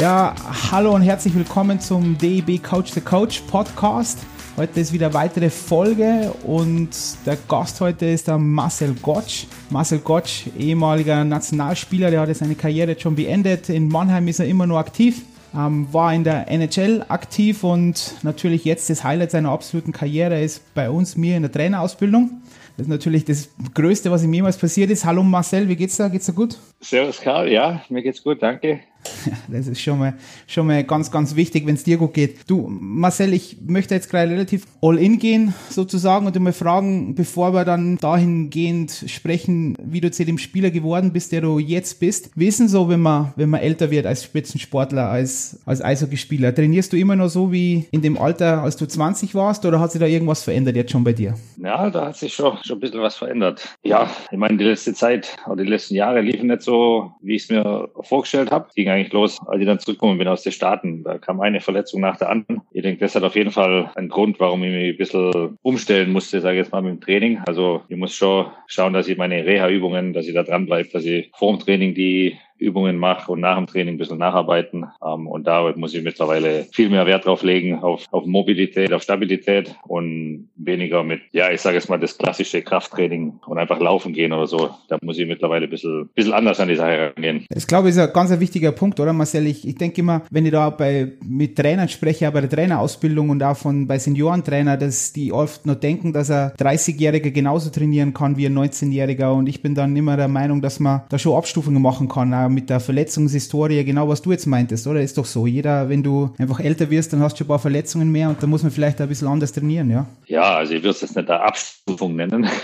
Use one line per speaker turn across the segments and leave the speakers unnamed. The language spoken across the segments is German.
Ja, hallo und herzlich willkommen zum DEB Coach the Coach Podcast. Heute ist wieder weitere Folge und der Gast heute ist der Marcel Gottsch. Marcel Gottsch, ehemaliger Nationalspieler, der hat seine Karriere jetzt schon beendet. In Mannheim ist er immer nur aktiv, ähm, war in der NHL aktiv und natürlich jetzt das Highlight seiner absoluten Karriere ist bei uns, mir in der Trainerausbildung. Das ist natürlich das Größte, was ihm jemals passiert ist. Hallo Marcel, wie geht's da? Geht's dir gut?
Servus Karl, ja, mir geht's gut, danke.
Das ist schon mal, schon mal ganz, ganz wichtig, wenn es dir gut geht. Du, Marcel, ich möchte jetzt gleich relativ all in gehen, sozusagen, und mal fragen, bevor wir dann dahingehend sprechen, wie du zu dem Spieler geworden bist, der du jetzt bist. Wissen so, wenn man, wenn man älter wird als Spitzensportler, als, als Eishockeyspieler? Trainierst du immer noch so wie in dem Alter, als du 20 warst, oder hat sich da irgendwas verändert jetzt schon bei dir?
Ja, da hat sich schon, schon ein bisschen was verändert. Ja, ich meine, die letzte Zeit oder die letzten Jahre liefen nicht so, wie ich es mir vorgestellt habe eigentlich los, als ich dann zurückgekommen bin aus den Staaten. Da kam eine Verletzung nach der anderen. Ich denke, das hat auf jeden Fall einen Grund, warum ich mich ein bisschen umstellen musste, sage ich jetzt mal, mit dem Training. Also ich muss schon schauen, dass ich meine Reha-Übungen, dass ich da dranbleibe, dass ich vor dem Training die Übungen mache und nach dem Training ein bisschen nacharbeiten. Ähm, und da muss ich mittlerweile viel mehr Wert drauf legen, auf, auf Mobilität, auf Stabilität und weniger mit, ja, ich sage jetzt mal das klassische Krafttraining und einfach laufen gehen oder so. Da muss ich mittlerweile ein bisschen, bisschen anders an die Sache rangehen.
Das glaube ich ist ein ganz wichtiger Punkt, oder Marcel? Ich, ich denke immer, wenn ich da bei, mit Trainern spreche, auch bei der Trainerausbildung und auch von, bei Seniorentrainer, dass die oft nur denken, dass ein 30-Jähriger genauso trainieren kann wie ein 19-Jähriger und ich bin dann immer der Meinung, dass man da schon Abstufungen machen kann, mit der Verletzungshistorie, genau was du jetzt meintest, oder? Ist doch so. Jeder, wenn du einfach älter wirst, dann hast du schon ein paar Verletzungen mehr und da muss man vielleicht ein bisschen anders trainieren, ja?
Ja, also ich würde es jetzt nicht eine Abstufung nennen.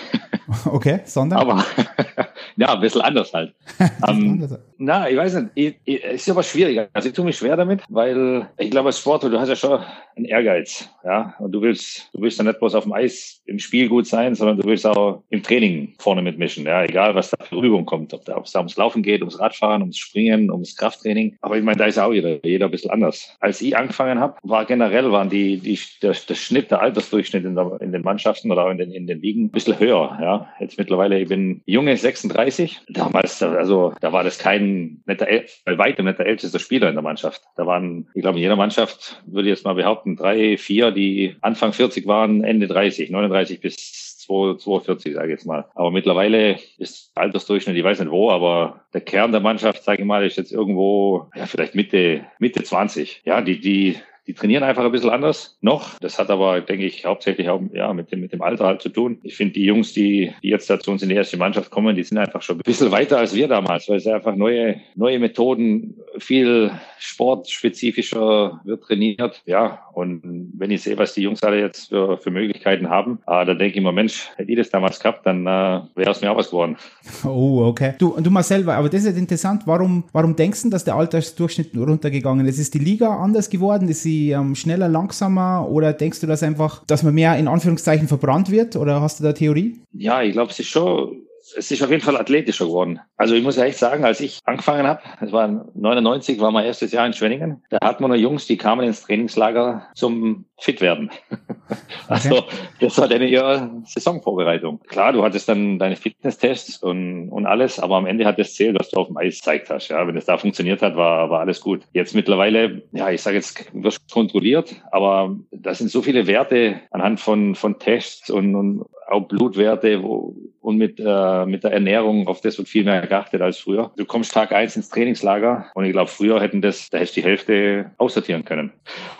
Okay, sondern?
Aber ja, ein bisschen anders halt. ähm, na, ich weiß nicht, ich, ich, es ist aber schwieriger. Also ich tue mich schwer damit, weil ich glaube, als Sportler, du hast ja schon einen Ehrgeiz, ja, und du willst, du willst ja nicht bloß auf dem Eis im Spiel gut sein, sondern du willst auch im Training vorne mitmischen, ja, egal was da für Übung kommt, ob, da, ob es da ums Laufen geht, ums Radfahren, ums Springen, ums Krafttraining. Aber ich meine, da ist auch jeder, jeder ein bisschen anders. Als ich angefangen habe, war generell waren die, die der, der Schnitt, der Altersdurchschnitt in, der, in den Mannschaften oder in den, in den Ligen ein bisschen höher, ja. Jetzt mittlerweile, ich bin junge 36. Damals, also da war das kein, nicht der, bei weitem nicht der älteste Spieler in der Mannschaft. Da waren, ich glaube, in jeder Mannschaft, würde ich jetzt mal behaupten, drei, vier, die Anfang 40 waren, Ende 30, 39 bis 42, sage ich jetzt mal. Aber mittlerweile ist Altersdurchschnitt, ich weiß nicht wo, aber der Kern der Mannschaft, sage ich mal, ist jetzt irgendwo, ja, vielleicht Mitte, Mitte 20. Ja, die, die, die trainieren einfach ein bisschen anders noch. Das hat aber, denke ich, hauptsächlich auch ja, mit, dem, mit dem Alter halt zu tun. Ich finde, die Jungs, die, die jetzt zu uns in die erste Mannschaft kommen, die sind einfach schon ein bisschen weiter als wir damals, weil es einfach neue, neue Methoden, viel sportspezifischer wird trainiert. Ja, und wenn ich sehe, was die Jungs alle jetzt für, für Möglichkeiten haben, äh, dann denke ich mir, Mensch, hätte ich das damals gehabt, dann äh, wäre es mir auch was geworden.
Oh, okay. Du, und du selber, aber das ist interessant. Warum, warum denkst du, dass der Altersdurchschnitt runtergegangen ist? Ist die Liga anders geworden? Ist sie sie ähm, schneller, langsamer oder denkst du das einfach, dass man mehr in Anführungszeichen verbrannt wird oder hast du da Theorie?
Ja, ich glaube, es ist schon es ist auf jeden Fall athletischer geworden. Also ich muss ja echt sagen, als ich angefangen habe, das war 99, war mein erstes Jahr in Schwenningen, da hatten wir noch Jungs, die kamen ins Trainingslager zum fit werden. also okay. das war deine ja, Saisonvorbereitung. Klar, du hattest dann deine Fitnesstests und, und alles, aber am Ende hat es zählt, was du auf dem Eis gezeigt hast. Ja, wenn es da funktioniert hat, war, war alles gut. Jetzt mittlerweile, ja, ich sage jetzt, wirst kontrolliert, aber das sind so viele Werte anhand von, von Tests und, und auch Blutwerte wo, und mit, äh, mit der Ernährung, auf das wird viel mehr geachtet als früher. Du kommst Tag eins ins Trainingslager und ich glaube, früher hätten das, da hättest du die Hälfte aussortieren können.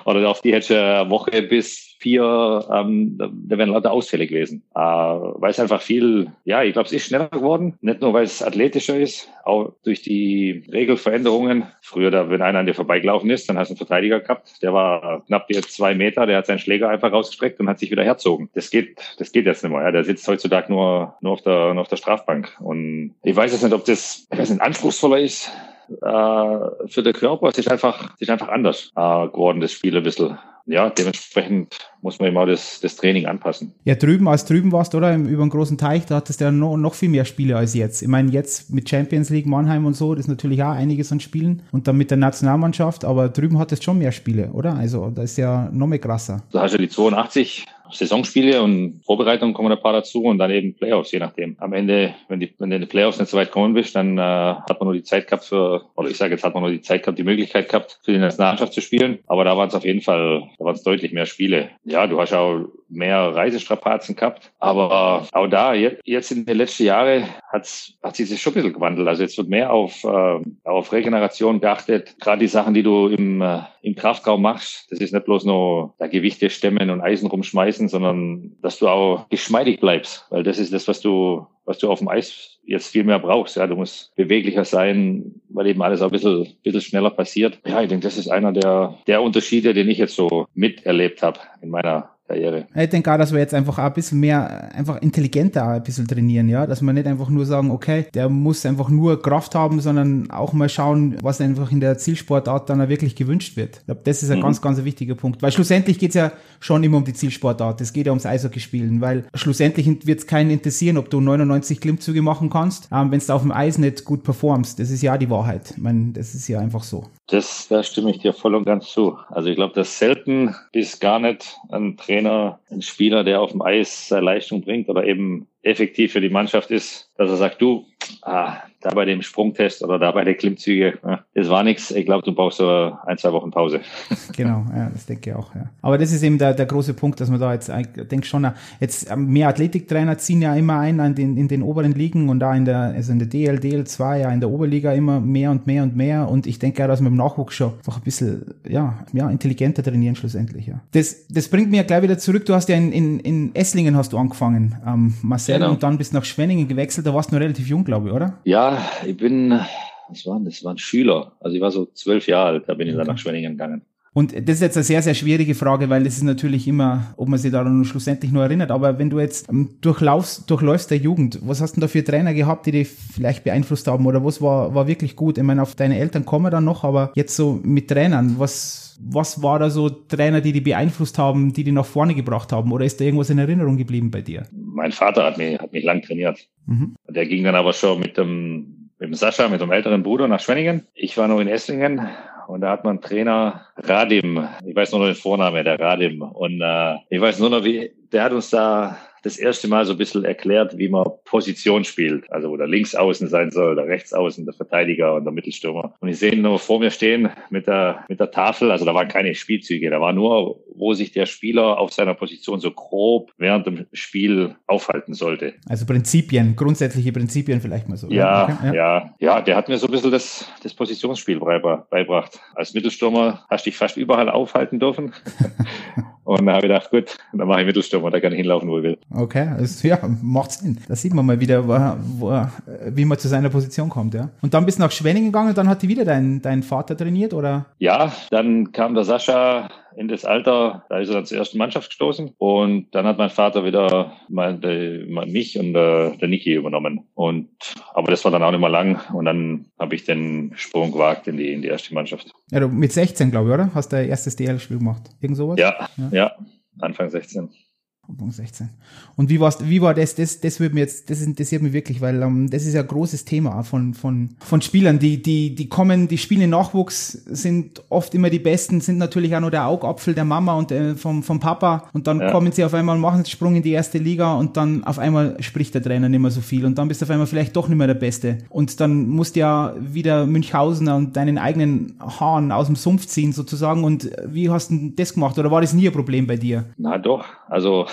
Oder auf die hättest du eine Woche bis vier, ähm, da wären lauter Ausfälle gewesen. Äh, weil es einfach viel, ja, ich glaube, es ist schneller geworden. Nicht nur, weil es athletischer ist, auch durch die Regelveränderungen. Früher, da, wenn einer an dir vorbeigelaufen ist, dann hast du einen Verteidiger gehabt, der war knapp jetzt zwei Meter, der hat seinen Schläger einfach rausgestreckt und hat sich wieder herzogen. Das geht, das geht jetzt nicht mehr. Ja. Der sitzt heutzutage nur, nur auf der, auf der Strafbank. Und ich weiß jetzt nicht, ob das, ich weiß nicht, anspruchsvoller ist für den Körper. Es ist einfach, es ist einfach anders äh, geworden, das Spiel ein bisschen ja, dementsprechend muss man immer das, das Training anpassen.
Ja, drüben, als drüben warst, oder? Über einen großen Teich, da hattest du ja noch, noch viel mehr Spiele als jetzt. Ich meine, jetzt mit Champions League Mannheim und so, das ist natürlich auch einiges an Spielen und dann mit der Nationalmannschaft, aber drüben hattest du schon mehr Spiele, oder? Also, da ist ja noch mehr krasser.
Da hast du die 82 Saisonspiele und Vorbereitungen kommen ein paar dazu und dann eben Playoffs, je nachdem. Am Ende, wenn, die, wenn du in die Playoffs nicht so weit kommen bist, dann äh, hat man nur die Zeit gehabt für, oder ich sage jetzt, hat man nur die Zeit gehabt, die Möglichkeit gehabt, für die Nationalmannschaft zu spielen. Aber da waren es auf jeden Fall, da waren es deutlich mehr Spiele. Ja, du hast auch mehr Reisestrapazen gehabt. Aber auch da, jetzt in den letzten Jahren hat's, hat sich das schon ein bisschen gewandelt. Also jetzt wird mehr auf, äh, auf Regeneration geachtet. Gerade die Sachen, die du im, äh, im Kraftraum machst, das ist nicht bloß nur da Gewichte stemmen und Eisen rumschmeißen, sondern dass du auch geschmeidig bleibst. Weil das ist das, was du, was du auf dem Eis jetzt viel mehr brauchst. Ja, du musst beweglicher sein, weil eben alles auch ein bisschen, bisschen schneller passiert. Ja, ich denke, das ist einer der, der Unterschiede, den ich jetzt so miterlebt habe in meiner Karriere.
Ich denke auch, dass wir jetzt einfach auch ein bisschen mehr, einfach intelligenter ein bisschen trainieren, ja, dass wir nicht einfach nur sagen, okay, der muss einfach nur Kraft haben, sondern auch mal schauen, was einfach in der Zielsportart dann auch wirklich gewünscht wird. Ich glaube, das ist ein mhm. ganz, ganz wichtiger Punkt, weil schlussendlich geht's ja schon immer um die Zielsportart, es geht ja ums Eishockey spielen, weil schlussendlich wird es keinen interessieren, ob du 99 Klimmzüge machen kannst, ähm, wenn du auf dem Eis nicht gut performst. Das ist ja die Wahrheit. Ich meine, das ist ja einfach so.
Das, da stimme ich dir voll und ganz zu. Also ich glaube, dass selten bis gar nicht ein Trainer, ein Spieler, der auf dem Eis seine Leistung bringt oder eben effektiv für die Mannschaft ist, dass er sagt, du, ah, da bei dem Sprungtest oder da bei der Klimmzüge, das war nichts. Ich glaube, du brauchst so ein, zwei Wochen Pause.
genau, ja, das denke ich auch. Ja. Aber das ist eben der, der große Punkt, dass man da jetzt, ich denke schon, jetzt ähm, mehr Athletiktrainer ziehen ja immer ein an den, in den oberen Ligen und da in der, also in der DL, DL2, ja, in der Oberliga immer mehr und mehr und mehr. Und ich denke ja, dass wir im Nachwuchs schon einfach ein bisschen, ja, ja, intelligenter trainieren schlussendlich, ja. Das, das bringt mir gleich wieder zurück. Du hast ja in, in, in Esslingen hast du angefangen, ähm, Marcel, genau. und dann bist nach Schwenningen gewechselt. Da warst du noch relativ jung, glaube ich, oder?
Ja, ich bin, was war denn das? war ein Schüler. Also ich war so zwölf Jahre alt, da bin ich okay. dann nach Schwenningen gegangen.
Und das ist jetzt eine sehr, sehr schwierige Frage, weil es ist natürlich immer, ob man sich daran schlussendlich nur erinnert. Aber wenn du jetzt ähm, durchlaufst, durchläufst der Jugend, was hast du denn da für Trainer gehabt, die dich vielleicht beeinflusst haben? Oder was war, war wirklich gut? Ich meine, auf deine Eltern kommen wir dann noch, aber jetzt so mit Trainern, was, was war da so Trainer, die dich beeinflusst haben, die dich nach vorne gebracht haben? Oder ist da irgendwas in Erinnerung geblieben bei dir?
Mein Vater hat mich, hat mich lang trainiert. Mhm. Der ging dann aber schon mit dem, mit dem Sascha, mit dem älteren Bruder nach Schwenningen. Ich war noch in Esslingen und da hat man Trainer Radim, ich weiß nur noch den Vornamen, der Radim. Und äh, ich weiß nur noch, wie, der hat uns da das erste Mal so ein bisschen erklärt, wie man Position spielt. Also wo der Linksaußen sein soll, der Rechtsaußen, der Verteidiger und der Mittelstürmer. Und ich sehe ihn nur vor mir stehen mit der, mit der Tafel. Also da waren keine Spielzüge. Da war nur, wo sich der Spieler auf seiner Position so grob während dem Spiel aufhalten sollte.
Also Prinzipien, grundsätzliche Prinzipien vielleicht mal so.
Ja, okay, ja, ja, ja. Der hat mir so ein bisschen das, das Positionsspiel beibracht. Als Mittelstürmer hast du dich fast überall aufhalten dürfen. Und dann habe ich gedacht, gut, dann mache ich Mittelstürmer, da kann ich hinlaufen, wo ich will.
Okay, das, ja, macht Sinn. Da sieht man mal wieder, wo, wo, wie man zu seiner Position kommt, ja. Und dann bist du nach Schwenningen gegangen und dann hat die wieder dein, dein Vater trainiert, oder?
Ja, dann kam der Sascha in das Alter, da ist er dann zur ersten Mannschaft gestoßen und dann hat mein Vater wieder mein, de, mich und der, der Niki übernommen. Und aber das war dann auch nicht mehr lang und dann habe ich den Sprung gewagt in die, in die erste Mannschaft.
Ja, du mit 16, glaube ich, oder? Hast du dein erstes DL-Spiel gemacht? Irgend sowas?
Ja, ja, ja, Anfang 16.
Punkt 16. Und wie war's, wie war das? Das, das wird mir jetzt, das interessiert mich wirklich, weil um, das ist ja ein großes Thema von, von, von Spielern, die, die, die kommen, die spielen in Nachwuchs, sind oft immer die Besten, sind natürlich auch nur der Augapfel der Mama und äh, vom, vom Papa und dann ja. kommen sie auf einmal, machen den Sprung in die erste Liga und dann auf einmal spricht der Trainer nicht mehr so viel und dann bist du auf einmal vielleicht doch nicht mehr der Beste. Und dann musst du ja wieder Münchhausen und deinen eigenen Haaren aus dem Sumpf ziehen sozusagen und wie hast du das gemacht oder war das nie ein Problem bei dir?
Na doch, also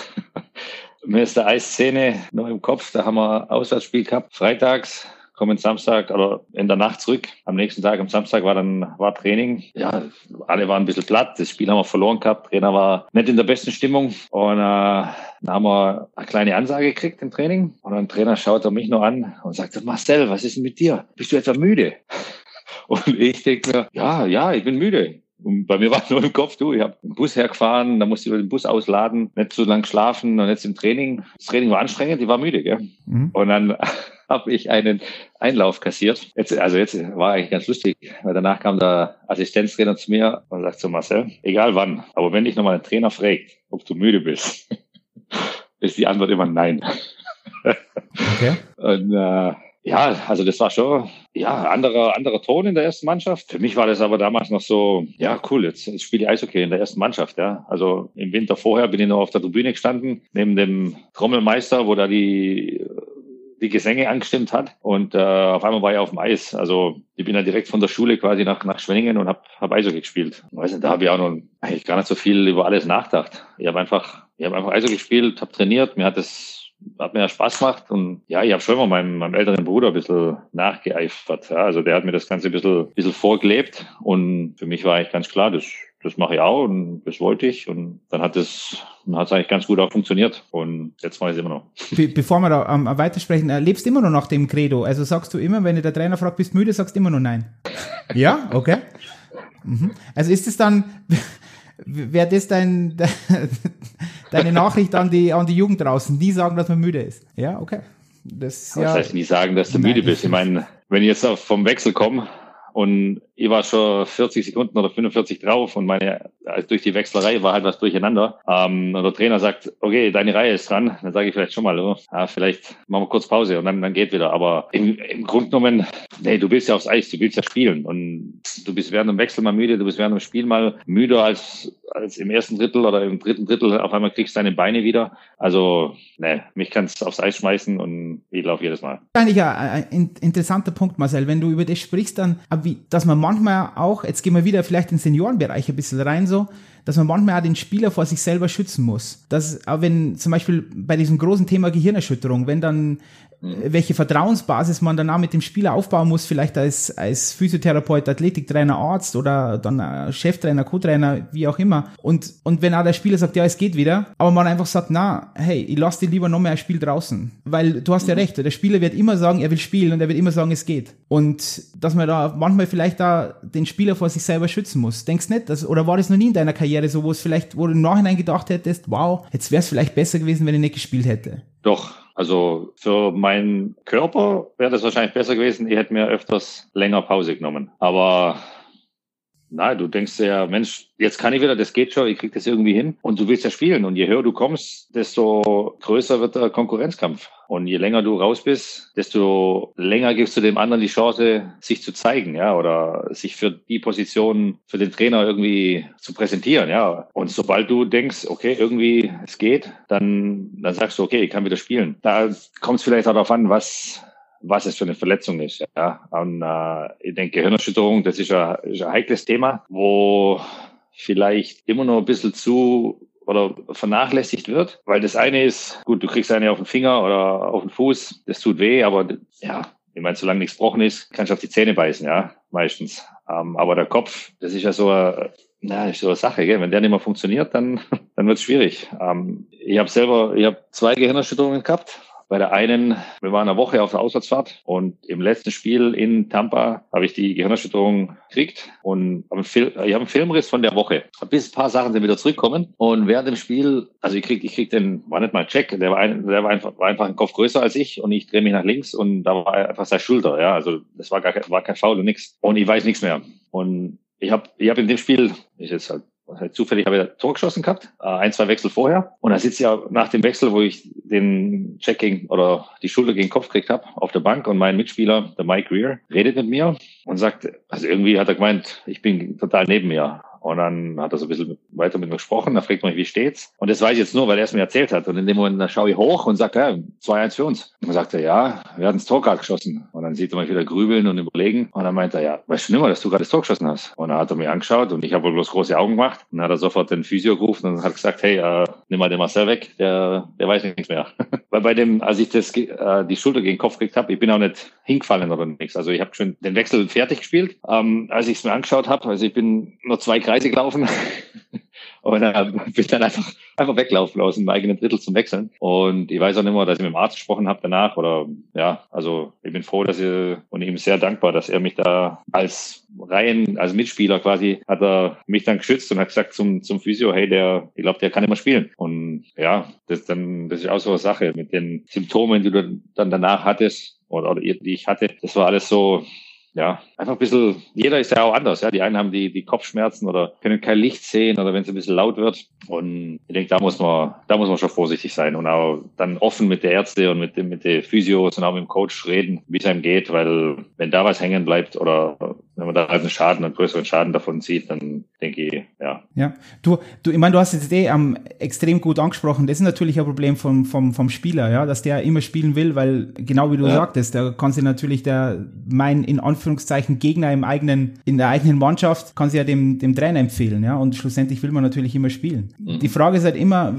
mir ist der Eisszene noch im Kopf. Da haben wir Auswärtsspiel gehabt, freitags kommen Samstag oder in der Nacht zurück. Am nächsten Tag, am Samstag war dann war Training. Ja, alle waren ein bisschen platt. Das Spiel haben wir verloren gehabt. Trainer war nicht in der besten Stimmung. Und äh, dann haben wir eine kleine Ansage gekriegt im Training. Und dann Trainer schaut er mich noch an und sagt, Marcel, was ist denn mit dir? Bist du etwa müde? Und ich denke mir, ja, ja, ich bin müde. Und bei mir war nur im Kopf, du, ich habe den Bus hergefahren, da musste ich den Bus ausladen, nicht so lang schlafen und jetzt im Training. Das Training war anstrengend, ich war müde, gell? Mhm. Und dann habe ich einen Einlauf kassiert. Jetzt, also jetzt war eigentlich ganz lustig, weil danach kam der Assistenztrainer zu mir und sagt zu Marcel, egal wann, aber wenn dich nochmal ein Trainer fragt, ob du müde bist, ist die Antwort immer nein. Okay. Und äh, ja, also das war schon ja anderer anderer Ton in der ersten Mannschaft. Für mich war das aber damals noch so, ja cool, jetzt, jetzt spiele ich Eishockey in der ersten Mannschaft. Ja, also im Winter vorher bin ich noch auf der Tribüne gestanden neben dem Trommelmeister, wo da die die Gesänge angestimmt hat und äh, auf einmal war ich auf dem Eis. Also ich bin ja direkt von der Schule quasi nach, nach Schwenningen und habe hab Eishockey gespielt. Weiß nicht, da habe ich auch noch eigentlich gar nicht so viel über alles nachgedacht. Ich habe einfach, ich habe einfach Eishockey gespielt, habe trainiert, mir hat das hat mir ja Spaß gemacht und ja, ich habe schon mal meinem, meinem älteren Bruder ein bisschen nachgeeifert. Ja. Also der hat mir das Ganze ein bisschen, ein bisschen vorgelebt und für mich war eigentlich ganz klar, das, das mache ich auch und das wollte ich und dann hat es hat es eigentlich ganz gut auch funktioniert und jetzt mache ich es immer noch.
Be bevor wir da ähm, weitersprechen, äh, lebst du immer noch nach dem Credo? Also sagst du immer, wenn der Trainer fragt, bist du müde, sagst du immer noch nein? ja, okay. Mhm. Also ist es dann, wäre das dein, deine Nachricht an die, an die Jugend draußen? Nie sagen, dass man müde ist. Ja, okay.
Das, das ja, heißt nie sagen, dass du Nein. müde bist. Ich meine, wenn ich jetzt vom Wechsel komme und ich war schon 40 Sekunden oder 45 drauf und meine, also durch die Wechslerei war halt was durcheinander. Ähm, und der Trainer sagt, okay, deine Reihe ist dran. Dann sage ich vielleicht schon mal, oh, ja, vielleicht machen wir kurz Pause und dann, dann geht wieder. Aber im, im Grunde genommen, nee, du willst ja aufs Eis, du willst ja spielen. Und du bist während dem Wechsel mal müde, du bist während dem Spiel mal müder als, als im ersten Drittel oder im dritten Drittel. Auf einmal kriegst du deine Beine wieder. Also, nee, mich kannst aufs Eis schmeißen und ich laufe jedes Mal.
Eigentlich ein interessanter Punkt, Marcel, wenn du über das sprichst, dann, wie, dass man manchmal auch, jetzt gehen wir wieder vielleicht in den Seniorenbereich ein bisschen rein so, Ricardo dass man manchmal auch den Spieler vor sich selber schützen muss. Dass, auch wenn zum Beispiel bei diesem großen Thema Gehirnerschütterung, wenn dann Mhm. welche Vertrauensbasis man dann auch mit dem Spieler aufbauen muss, vielleicht als, als Physiotherapeut, Athletiktrainer, Arzt oder dann Cheftrainer, Co-Trainer, wie auch immer. Und, und wenn auch der Spieler sagt, ja, es geht wieder, aber man einfach sagt, na, hey, ich lass dir lieber noch mehr ein Spiel draußen. Weil du hast ja mhm. recht, der Spieler wird immer sagen, er will spielen und er wird immer sagen, es geht. Und dass man da manchmal vielleicht da den Spieler vor sich selber schützen muss. Denkst nicht, dass, oder war das noch nie in deiner Karriere so, wo es vielleicht, wo du im Nachhinein gedacht hättest, wow, jetzt wäre es vielleicht besser gewesen, wenn ich nicht gespielt hätte?
Doch, also für meinen Körper wäre das wahrscheinlich besser gewesen. Ich hätte mir öfters länger Pause genommen. Aber Nein, du denkst ja, Mensch, jetzt kann ich wieder, das geht schon, ich krieg das irgendwie hin. Und du willst ja spielen. Und je höher du kommst, desto größer wird der Konkurrenzkampf. Und je länger du raus bist, desto länger gibst du dem anderen die Chance, sich zu zeigen, ja, oder sich für die Position für den Trainer irgendwie zu präsentieren, ja. Und sobald du denkst, okay, irgendwie es geht, dann, dann sagst du, okay, ich kann wieder spielen. Da kommt es vielleicht auch darauf an, was was es für eine Verletzung ist. Ja. Und äh, ich denke, Gehirnerschütterung, das ist ein, ist ein heikles Thema, wo vielleicht immer noch ein bisschen zu oder vernachlässigt wird, weil das eine ist, gut, du kriegst eine auf den Finger oder auf den Fuß, das tut weh, aber ja, ich meine, solange nichts gebrochen ist, kannst du auf die Zähne beißen, ja, meistens. Ähm, aber der Kopf, das ist ja so eine, na, ist so eine Sache, gell? wenn der nicht mehr funktioniert, dann, dann wird es schwierig. Ähm, ich habe selber, ich habe zwei Gehirnerschütterungen gehabt, bei der einen, wir waren eine Woche auf der Auswärtsfahrt und im letzten Spiel in Tampa habe ich die Gehirnerschütterung gekriegt und habe ich habe einen Filmriss von der Woche. Bis ein paar Sachen sind wieder zurückkommen und während dem Spiel, also ich krieg, ich krieg den, war nicht mal Check, der war, ein, der war einfach, war einfach ein Kopf größer als ich und ich drehe mich nach links und da war einfach seine Schulter, ja, also das war gar kein, war kein Foul und nichts und ich weiß nichts mehr und ich habe ich hab in dem Spiel, ist jetzt halt Halt zufällig habe ich da Tor geschossen gehabt, äh, ein, zwei Wechsel vorher. Und da sitzt ja nach dem Wechsel, wo ich den Check gegen oder die Schulter gegen den Kopf gekriegt habe, auf der Bank und mein Mitspieler, der Mike Greer, redet mit mir und sagt, also irgendwie hat er gemeint, ich bin total neben mir. Und dann hat er so ein bisschen weiter mit mir gesprochen. Da fragt mich, wie steht's? Und das weiß ich jetzt nur, weil er es mir erzählt hat. Und in dem Moment, da schaue ich hoch und sage, ja, 2-1 für uns. Und dann sagt er, ja, wir hatten das Tor gerade geschossen. Und dann sieht er mich wieder grübeln und überlegen. Und dann meint er, ja, weißt du nicht mehr, dass du gerade das Tor geschossen hast? Und dann hat er mich angeschaut und ich habe wohl bloß große Augen gemacht. Und dann hat er sofort den Physio gerufen und hat gesagt, hey, äh, nimm mal den Marcel weg, der, der weiß nichts mehr. weil bei dem, als ich das, äh, die Schulter gegen den Kopf gekriegt habe, ich bin auch nicht hingefallen oder nichts. Also ich habe schon den Wechsel fertig gespielt. Ähm, als ich es mir angeschaut habe, also ich bin nur zwei Kreise gelaufen. Und äh, bin dann einfach einfach weglaufen aus dem eigenen Drittel zum Wechseln. Und ich weiß auch nicht mehr, dass ich mit dem Arzt gesprochen habe danach oder ja, also ich bin froh, dass ich und ihm sehr dankbar, dass er mich da als Reihen, als Mitspieler quasi, hat er mich dann geschützt und hat gesagt zum, zum Physio, hey, der, ich glaube, der kann immer spielen. Und ja, das dann, das ist auch so eine Sache mit den Symptomen, die du dann danach hattest oder, oder die ich hatte. Das war alles so, ja, einfach ein bisschen, jeder ist ja auch anders. Ja, die einen haben die, die Kopfschmerzen oder können kein Licht sehen oder wenn es ein bisschen laut wird. Und ich denke, da muss man, da muss man schon vorsichtig sein und auch dann offen mit der Ärzte und mit dem, mit den Physios und auch mit dem Coach reden, wie es einem geht, weil wenn da was hängen bleibt oder wenn man da halt einen Schaden, einen größeren Schaden davon sieht, dann denke ich, ja.
Ja, du, du, ich meine, du hast jetzt eh ähm, extrem gut angesprochen. Das ist natürlich ein Problem vom, vom, vom Spieler, ja, dass der immer spielen will, weil genau wie du ja. sagtest, da kann sich natürlich der, mein, in Anführungszeichen, Gegner im eigenen, in der eigenen Mannschaft, kann sich ja dem, dem Trainer empfehlen, ja, und schlussendlich will man natürlich immer spielen. Mhm. Die Frage ist halt immer,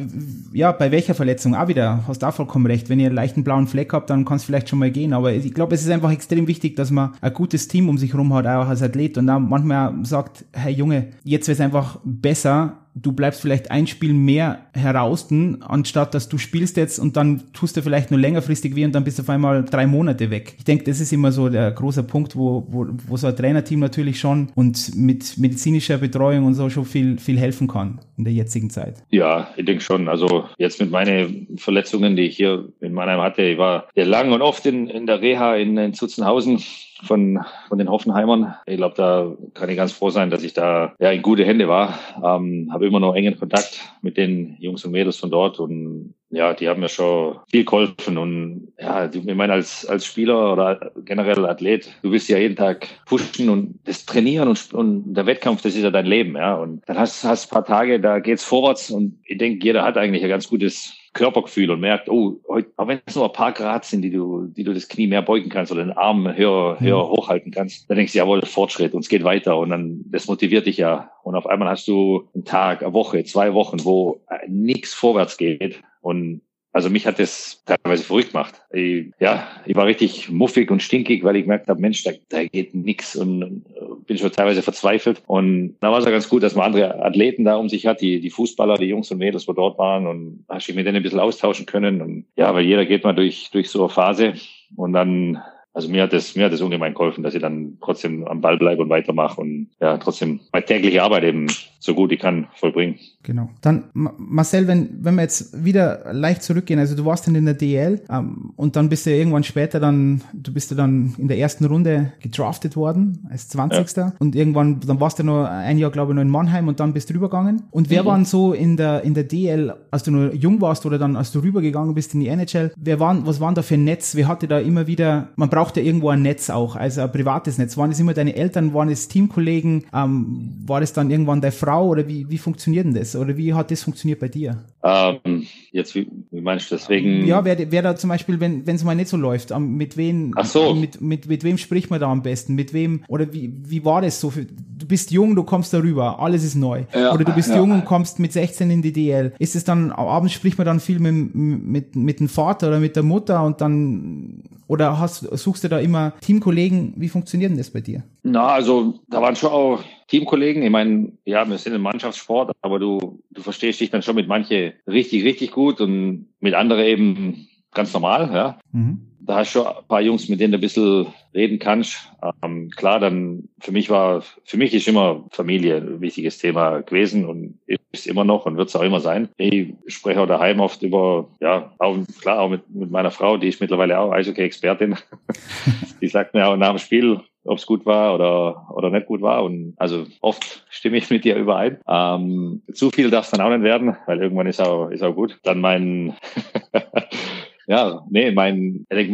ja, bei welcher Verletzung? Auch wieder, hast du auch vollkommen recht. Wenn ihr einen leichten blauen Fleck habt, dann kann es vielleicht schon mal gehen, aber ich glaube, es ist einfach extrem wichtig, dass man ein gutes Team um sich herum hat, auch als Athlet und dann manchmal sagt, hey Junge, jetzt wird es einfach besser, du bleibst vielleicht ein Spiel mehr heraus, anstatt dass du spielst jetzt und dann tust du vielleicht nur längerfristig weh und dann bist du auf einmal drei Monate weg. Ich denke, das ist immer so der große Punkt, wo, wo, wo so ein Trainerteam natürlich schon und mit medizinischer Betreuung und so schon viel, viel helfen kann in der jetzigen Zeit.
Ja, ich denke schon. Also jetzt mit meinen Verletzungen, die ich hier in Mannheim hatte, ich war ja lang und oft in, in der Reha in, in Zutzenhausen von, von den Hoffenheimern. Ich glaube, da kann ich ganz froh sein, dass ich da ja in gute Hände war. Ähm, habe immer noch engen Kontakt mit den Jungs und Mädels von dort und ja, die haben mir schon viel geholfen und ja, ich meine als als Spieler oder generell Athlet, du willst ja jeden Tag pushen und das Trainieren und, und der Wettkampf, das ist ja dein Leben, ja. Und dann hast hast ein paar Tage, da geht's vorwärts und ich denke, jeder hat eigentlich ein ganz gutes Körpergefühl und merkt, oh, heute, auch wenn es nur ein paar Grad sind, die du, die du das Knie mehr beugen kannst oder den Arm höher, höher hochhalten kannst, dann denkst du, jawohl, Fortschritt und es geht weiter und dann, das motiviert dich ja. Und auf einmal hast du einen Tag, eine Woche, zwei Wochen, wo nichts vorwärts geht und also mich hat das teilweise verrückt gemacht. Ich, ja, ich war richtig muffig und stinkig, weil ich gemerkt habe, Mensch, da, da geht nix und bin schon teilweise verzweifelt. Und da war es ja ganz gut, dass man andere Athleten da um sich hat, die, die Fußballer, die Jungs und Mädels, wo dort waren und hast dich mit denen ein bisschen austauschen können. Und ja, weil jeder geht mal durch, durch so eine Phase und dann also mir hat es mir hat es ungemein geholfen, dass ich dann trotzdem am Ball bleibe und weitermache und ja trotzdem meine tägliche Arbeit eben so gut ich kann vollbringen.
Genau. Dann Marcel, wenn wenn wir jetzt wieder leicht zurückgehen, also du warst dann in der DL ähm, und dann bist du irgendwann später dann du bist du dann in der ersten Runde gedraftet worden als 20. Ja. und irgendwann dann warst du noch ein Jahr glaube ich noch in Mannheim und dann bist du rübergegangen. Und wer mhm. waren so in der in der DL, als du noch jung warst oder dann als du rübergegangen bist in die NHL, wer waren was waren da für ein Netz? Wer hatte da immer wieder man braucht braucht ja irgendwo ein Netz auch, also ein privates Netz. Waren es immer deine Eltern, waren es Teamkollegen, ähm, war es dann irgendwann deine Frau oder wie, wie funktioniert denn das? Oder wie hat das funktioniert bei dir?
Ähm, jetzt, wie, wie meinst du deswegen?
Ja, wer, wer da zum Beispiel, wenn es mal nicht so läuft, mit wem,
Ach so.
mit, mit, mit wem spricht man da am besten? Mit wem, oder wie, wie war das so? Für, du bist jung, du kommst darüber, alles ist neu. Ja, oder du bist ja. jung und kommst mit 16 in die DL. Ist es dann, abends spricht man dann viel mit, mit, mit dem Vater oder mit der Mutter und dann, oder hast, suchst du da immer Teamkollegen? Wie funktioniert denn das bei dir?
Na, also da waren schon auch Teamkollegen. Ich meine, ja, wir sind im Mannschaftssport, aber du, du verstehst dich dann schon mit manche richtig, richtig gut und mit anderen eben ganz normal, ja. Mhm. Da hast du schon ein paar Jungs, mit denen du ein bisschen reden kannst. Ähm, klar, dann für mich war, für mich ist immer Familie ein wichtiges Thema gewesen und ist immer noch und wird es auch immer sein. Ich spreche auch daheim oft über, ja, auch, klar, auch mit, mit meiner Frau, die ist mittlerweile auch Eishockey-Expertin. die sagt mir auch nach dem Spiel, ob es gut war oder, oder nicht gut war. Und also oft stimme ich mit dir überein. Ähm, zu viel darf es dann auch nicht werden, weil irgendwann ist auch, ist auch gut. Dann mein Ja, nee, mein, ich denke,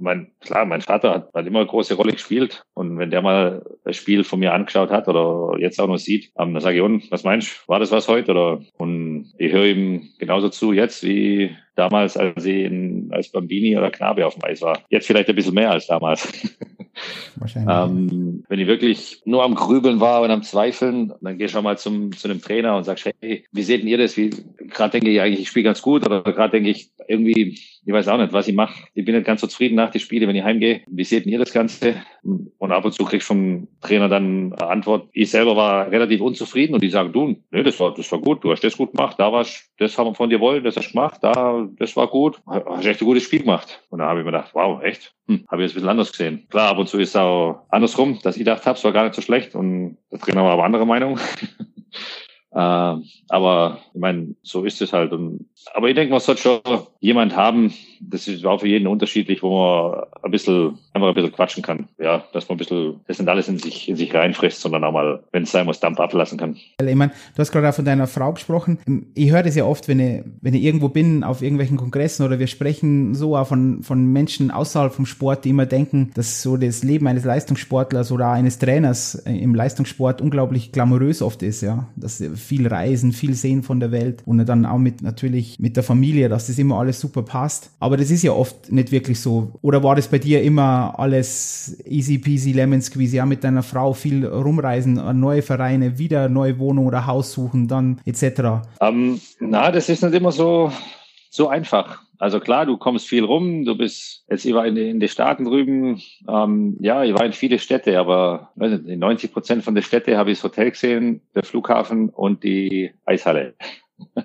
mein, klar, mein Vater hat, hat immer eine große Rolle gespielt. Und wenn der mal das Spiel von mir angeschaut hat oder jetzt auch noch sieht, ähm, dann sage ich, und, was meinst du, war das was heute? Oder, und ich höre ihm genauso zu jetzt wie damals, als ich in, als Bambini oder Knabe auf dem Eis war. Jetzt vielleicht ein bisschen mehr als damals. Wahrscheinlich. ähm, wenn ich wirklich nur am Grübeln war und am Zweifeln, dann geh schon mal zum, zu einem Trainer und sagst, hey, wie seht ihr das? Wie, gerade denke ich eigentlich, ich spiele ganz gut oder gerade denke ich irgendwie, ich weiß auch nicht, was ich mache. Ich bin nicht ganz so zufrieden nach Spielen, wenn ich heimgehe. Wie seht ihr das Ganze? Und ab und zu kriegst vom Trainer dann eine Antwort. Ich selber war relativ unzufrieden und die sagen, du, nee, das war, das war gut, du hast das gut gemacht, da warst, das haben wir von dir wollen, das hast du gemacht, da, das war gut, hast echt ein gutes Spiel gemacht. Und da habe ich mir gedacht, wow, echt? Hm, habe ich jetzt ein bisschen anders gesehen. Klar, ab und zu ist es auch andersrum, dass ich gedacht habe, es war gar nicht so schlecht und der Trainer war aber anderer Meinung. Äh, aber ich meine, so ist es halt. Und, aber ich denke, man sollte schon jemand haben, das ist auch für jeden unterschiedlich, wo man ein bisschen, einfach ein bisschen quatschen kann. Ja, dass man ein bisschen, das nicht alles in sich, in sich reinfrisst, sondern auch mal, wenn es sein muss, Dampf ablassen kann.
Ich meine, du hast gerade auch von deiner Frau gesprochen. Ich höre das ja oft, wenn ich, wenn ich irgendwo bin, auf irgendwelchen Kongressen oder wir sprechen so auch von, von Menschen außerhalb vom Sport, die immer denken, dass so das Leben eines Leistungssportlers oder eines Trainers im Leistungssport unglaublich glamourös oft ist, ja. Dass viel reisen, viel sehen von der Welt und dann auch mit natürlich mit der Familie, dass das immer alles super passt. Aber das ist ja oft nicht wirklich so. Oder war das bei dir immer alles easy peasy lemon squeezy, ja mit deiner Frau viel rumreisen, neue Vereine, wieder neue Wohnung oder Haus suchen, dann etc.
Ähm, na, das ist nicht immer so so einfach. Also klar, du kommst viel rum, du bist, jetzt ich war in, in den Staaten drüben, ähm, ja, ich war in viele Städte, aber in 90 Prozent von den Städten habe ich das Hotel gesehen, der Flughafen und die Eishalle.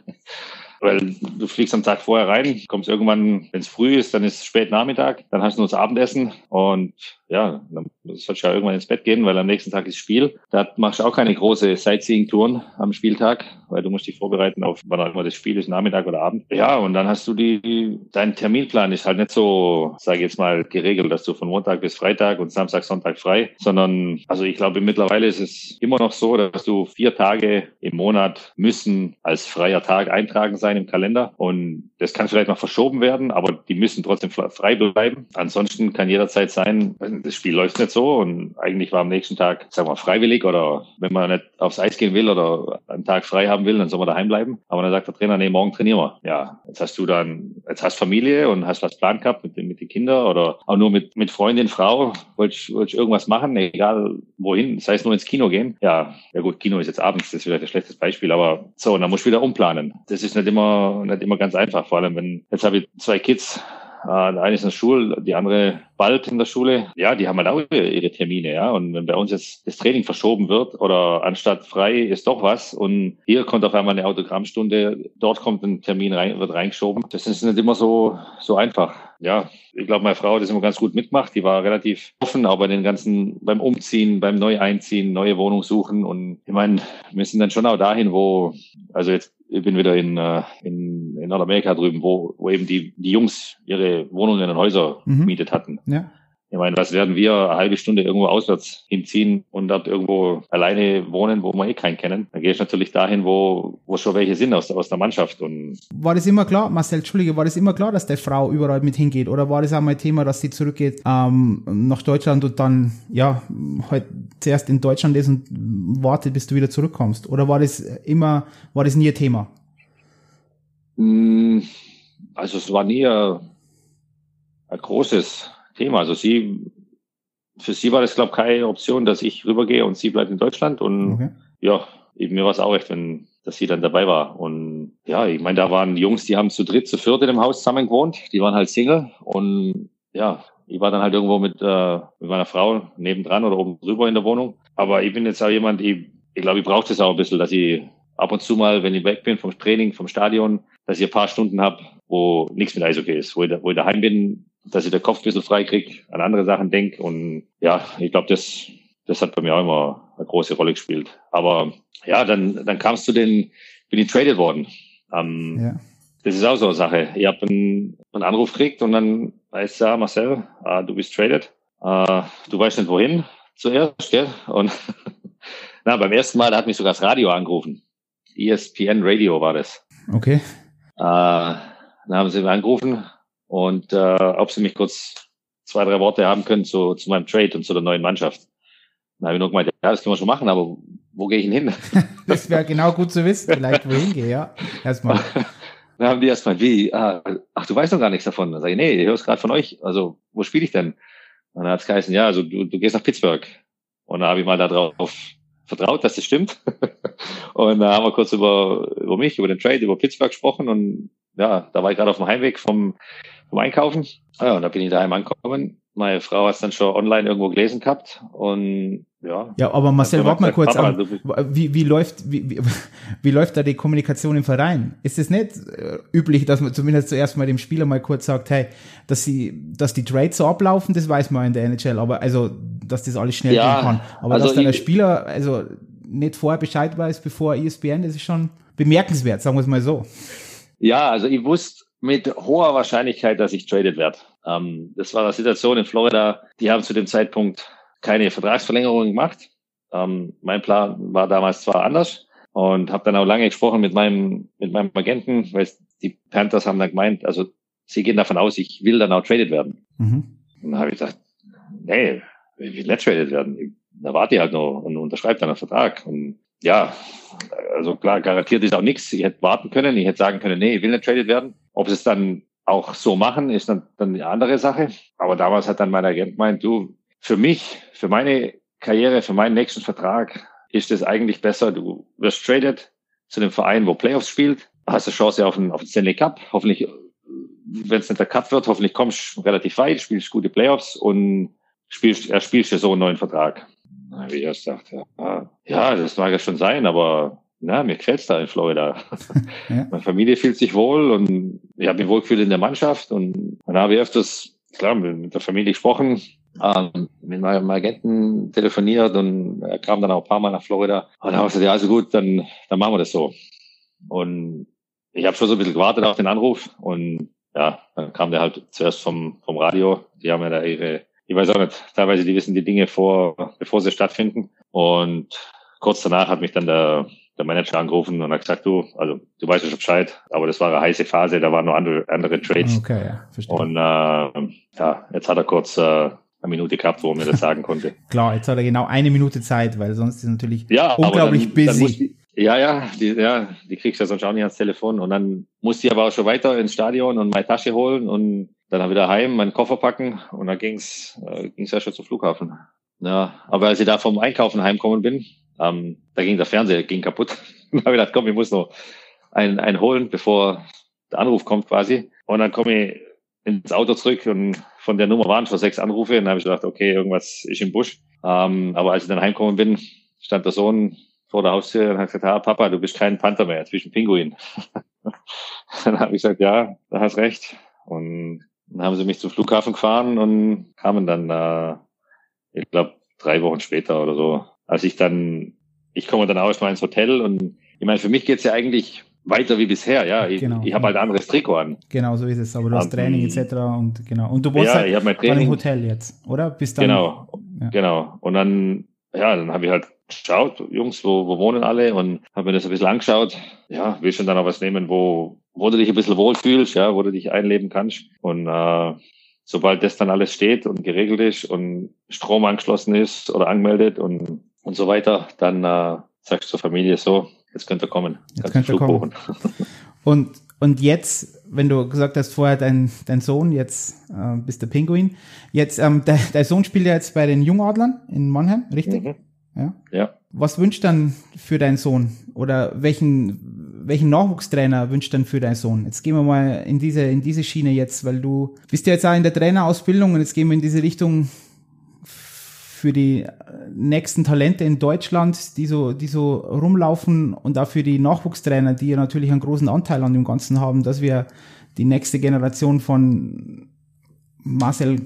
Weil du fliegst am Tag vorher rein, kommst irgendwann, wenn es früh ist, dann ist es spät Nachmittag, dann hast du nur das Abendessen und ja, dann sollst du ja irgendwann ins Bett gehen, weil am nächsten Tag ist Spiel. Da machst du auch keine große Sightseeing-Touren am Spieltag, weil du musst dich vorbereiten auf wann auch immer das Spiel ist, Nachmittag oder Abend. Ja, und dann hast du die, dein Terminplan ist halt nicht so, sage ich jetzt mal, geregelt, dass du von Montag bis Freitag und Samstag, Sonntag frei, sondern, also ich glaube, mittlerweile ist es immer noch so, dass du vier Tage im Monat müssen als freier Tag eintragen sein im Kalender und das kann vielleicht noch verschoben werden, aber die müssen trotzdem frei bleiben. Ansonsten kann jederzeit sein, das Spiel läuft nicht so und eigentlich war am nächsten Tag, sagen wir, freiwillig oder wenn man nicht aufs Eis gehen will oder einen Tag frei haben will, dann soll man daheim bleiben. Aber dann sagt der Trainer, nee, morgen trainieren wir. Ja, jetzt hast du dann, jetzt hast Familie und hast was Plan gehabt mit, mit den Kindern oder auch nur mit, mit Freundin, Frau, wolltest, wolltest irgendwas machen, egal wohin, das heißt nur ins Kino gehen. Ja, ja gut, Kino ist jetzt abends, das ist vielleicht ein schlechtes Beispiel, aber so, und dann musst du wieder umplanen. Das ist nicht immer, nicht immer ganz einfach, vor allem wenn, jetzt habe ich zwei Kids, der eine ist in der Schule, die andere bald in der Schule. Ja, die haben halt auch ihre Termine, ja. Und wenn bei uns jetzt das Training verschoben wird oder anstatt frei ist doch was und hier kommt auf einmal eine Autogrammstunde, dort kommt ein Termin rein, wird reingeschoben. Das ist nicht immer so, so einfach. Ja, ich glaube, meine Frau hat das immer ganz gut mitgemacht. Die war relativ offen, auch bei den ganzen, beim Umziehen, beim Neueinziehen, neue Wohnung suchen. Und ich meine, wir sind dann schon auch dahin, wo, also jetzt bin wieder in, äh, in, in Nordamerika drüben, wo, wo eben die, die Jungs ihre Wohnungen und Häuser mhm. gemietet hatten. Ja. Ich meine, was werden wir eine halbe Stunde irgendwo auswärts hinziehen und dort irgendwo alleine wohnen, wo wir eh keinen kennen? Dann gehst du natürlich dahin, wo, wo schon welche sind aus, aus der Mannschaft. Und
war das immer klar, Marcel, Entschuldige, war das immer klar, dass der Frau überall mit hingeht? Oder war das auch mal Thema, dass sie zurückgeht ähm, nach Deutschland und dann, ja, halt zuerst in Deutschland ist und wartet, bis du wieder zurückkommst? Oder war das immer, war das nie ein Thema?
Mm, also es war nie ein, ein großes Thema. Also sie, für sie war das, glaube ich, keine Option, dass ich rübergehe und sie bleibt in Deutschland. Und okay. ja, eben mir war es auch recht, wenn, dass sie dann dabei war. Und ja, ich meine, da waren Jungs, die haben zu dritt, zu viert in dem Haus zusammen gewohnt. Die waren halt Single. Und ja, ich war dann halt irgendwo mit, äh, mit meiner Frau nebendran oder oben drüber in der Wohnung. Aber ich bin jetzt auch jemand, ich, ich glaube, ich brauche das auch ein bisschen, dass ich ab und zu mal, wenn ich weg bin vom Training, vom Stadion, dass ich ein paar Stunden habe, wo nichts mit Eishockey ist, wo ich, wo ich daheim bin, dass ich den Kopf ein bisschen frei kriege, an andere Sachen denke. Und ja, ich glaube, das, das hat bei mir auch immer eine große Rolle gespielt. Aber ja, dann, dann kam es zu den, bin ich traded worden. Ähm, ja. Das ist auch so eine Sache. Ich habe einen, einen Anruf gekriegt und dann heißt ja, Marcel, uh, du bist traded. Uh, du weißt nicht wohin zuerst, gell? Und na, beim ersten Mal, da hat mich sogar das Radio angerufen. ESPN Radio war das.
Okay.
Uh, dann haben sie mich angerufen und äh, ob sie mich kurz zwei, drei Worte haben können zu, zu meinem Trade und zu der neuen Mannschaft. Dann habe ich nur gemeint, ja, das können wir schon machen, aber wo gehe ich denn hin?
das wäre genau gut zu wissen, vielleicht wohin gehe, ja. Erstmal.
Dann haben die erstmal, wie, ah, ach, du weißt noch gar nichts davon. Dann sage ich, nee, ich höre es gerade von euch. Also, wo spiele ich denn? Und dann hat es geheißen, ja, also du, du gehst nach Pittsburgh. Und dann habe ich mal da drauf vertraut, dass das stimmt. und da haben wir kurz über, über mich, über den Trade, über Pittsburgh gesprochen und ja, da war ich gerade auf dem Heimweg vom, vom Einkaufen. Ja, und da bin ich daheim angekommen. Meine Frau hat es dann schon online irgendwo gelesen gehabt und ja.
Ja, aber Marcel, warte mal kurz. Papa, wie, wie, läuft, wie, wie, wie läuft da die Kommunikation im Verein? Ist es nicht äh, üblich, dass man zumindest zuerst mal dem Spieler mal kurz sagt, hey, dass sie, dass die Trades so ablaufen, das weiß man in der NHL, aber also, dass das alles schnell ja, gehen kann. Aber also dass dann der Spieler, also nicht vorher Bescheid weiß, bevor ESPN, das ist schon bemerkenswert, sagen wir es mal so.
Ja, also ich wusste mit hoher Wahrscheinlichkeit, dass ich traded werde. Ähm, das war eine Situation in Florida, die haben zu dem Zeitpunkt keine Vertragsverlängerung gemacht. Ähm, mein Plan war damals zwar anders und habe dann auch lange gesprochen mit meinem, mit meinem Agenten, weil die Panthers haben dann gemeint, also sie gehen davon aus, ich will dann auch traded werden. Mhm. Und dann habe ich gesagt, nee, ich will nicht traded werden. Da warte ich halt noch und unterschreibe dann einen Vertrag. Und ja, also klar, garantiert ist auch nichts. Ich hätte warten können, ich hätte sagen können, nee, ich will nicht traded werden. Ob es dann auch so machen, ist dann, dann eine andere Sache. Aber damals hat dann mein Agent gemeint, du, für mich, für meine Karriere, für meinen nächsten Vertrag ist es eigentlich besser, du wirst traded zu einem Verein, wo Playoffs spielt, hast eine Chance auf den, auf den Stanley Cup. Hoffentlich, wenn es nicht der Cup wird, hoffentlich kommst du relativ weit, spielst gute Playoffs und spielst, er spielst dir so einen neuen Vertrag. Wie ich erst dachte, ja, ja, das mag ja schon sein, aber na, mir gefällt's da in Florida. ja. Meine Familie fühlt sich wohl und ich habe mich wohl gefühlt in der Mannschaft und dann habe ich öfters, klar, mit der Familie gesprochen, ähm, mit meinem Agenten telefoniert und er kam dann auch ein paar Mal nach Florida. Und dann habe ich gesagt, ja, also gut, dann, dann machen wir das so. Und ich habe schon so ein bisschen gewartet auf den Anruf und ja, dann kam der halt zuerst vom, vom Radio. Die haben ja da ihre, ich weiß auch nicht, teilweise die wissen die Dinge vor, bevor sie stattfinden. Und kurz danach hat mich dann der, der Manager angerufen und hat gesagt, du, also du weißt ja schon Bescheid, aber das war eine heiße Phase, da waren noch andere, andere Trades. Okay, ja, verstehe. Und äh, ja, jetzt hat er kurz äh, eine Minute gehabt, wo er mir das sagen konnte.
Klar, jetzt hat er genau eine Minute Zeit, weil sonst ist natürlich ja, unglaublich dann, busy.
Dann ja, ja, die, ja, die kriegst du ja sonst auch nicht ans Telefon. Und dann musste ich aber auch schon weiter ins Stadion und meine Tasche holen und dann wieder heim, meinen Koffer packen und dann ging's äh, ging's ja schon zum Flughafen. Ja, aber als ich da vom Einkaufen heimkommen bin, ähm, da ging der Fernseher ging kaputt. dann habe ich gedacht, komm, ich muss noch einen, einen holen, bevor der Anruf kommt quasi. Und dann komme ich ins Auto zurück und von der Nummer waren schon sechs Anrufe. Und dann habe ich gedacht, okay, irgendwas ist im Busch. Ähm, aber als ich dann heimgekommen bin, stand der Sohn vor der Haustür und hat gesagt, ah, Papa, du bist kein Panther mehr, zwischen Pinguin. dann habe ich gesagt, ja, da hast recht. Und dann haben sie mich zum Flughafen gefahren und kamen dann, äh, ich glaube, drei Wochen später oder so. Als ich dann, ich komme dann auch mal ins Hotel und ich meine, für mich geht's ja eigentlich weiter wie bisher, ja. Ich, genau. ich habe halt ein anderes Trikot an.
Genau, so ist es. Aber du hast um, Training etc. und genau. Und du wohnst ja, halt ich mein Training, im Hotel jetzt, oder?
Bis dann. Genau, ja. genau. Und dann, ja, dann habe ich halt geschaut, Jungs, wo, wo wohnen alle und habe mir das ein bisschen angeschaut. Ja, will schon dann auch was nehmen, wo, wo du dich ein bisschen wohlfühlst, ja, wo du dich einleben kannst. Und äh, sobald das dann alles steht und geregelt ist und Strom angeschlossen ist oder angemeldet und, und so weiter, dann äh, sagst du zur Familie so, Jetzt könnte er kommen.
Jetzt könnte er kommen. Und, und jetzt, wenn du gesagt hast, vorher dein, dein Sohn, jetzt äh, bist der Pinguin. Jetzt, ähm, der, dein Sohn spielt ja jetzt bei den Jungadlern in Mannheim, richtig? Mhm. Ja. ja. Was wünscht dann für deinen Sohn? Oder welchen, welchen Nachwuchstrainer wünscht dann für deinen Sohn? Jetzt gehen wir mal in diese, in diese Schiene jetzt, weil du bist ja jetzt auch in der Trainerausbildung und jetzt gehen wir in diese Richtung, für die nächsten Talente in Deutschland, die so, die so rumlaufen und auch für die Nachwuchstrainer, die ja natürlich einen großen Anteil an dem Ganzen haben, dass wir die nächste Generation von Marcel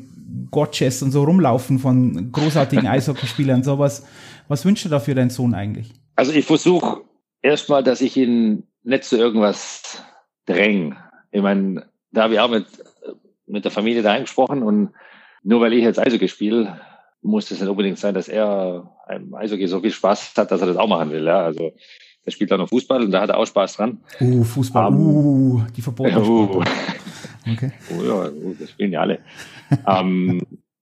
Gotches und so rumlaufen, von großartigen Eishockeyspielern, sowas. Was wünscht du da für deinen Sohn eigentlich?
Also ich versuche erstmal, dass ich ihn nicht zu irgendwas dränge. Ich meine, da habe ich auch mit, mit der Familie da gesprochen und nur weil ich jetzt Eishockey spiele, muss es nicht unbedingt sein, dass er einem Eishockey so viel Spaß hat, dass er das auch machen will. Ja? Also der spielt auch noch Fußball und da hat er auch Spaß dran.
Uh, Fußball, um, uh, die verbotene uh,
Okay. Oh ja, uh, das spielen ja alle. ähm,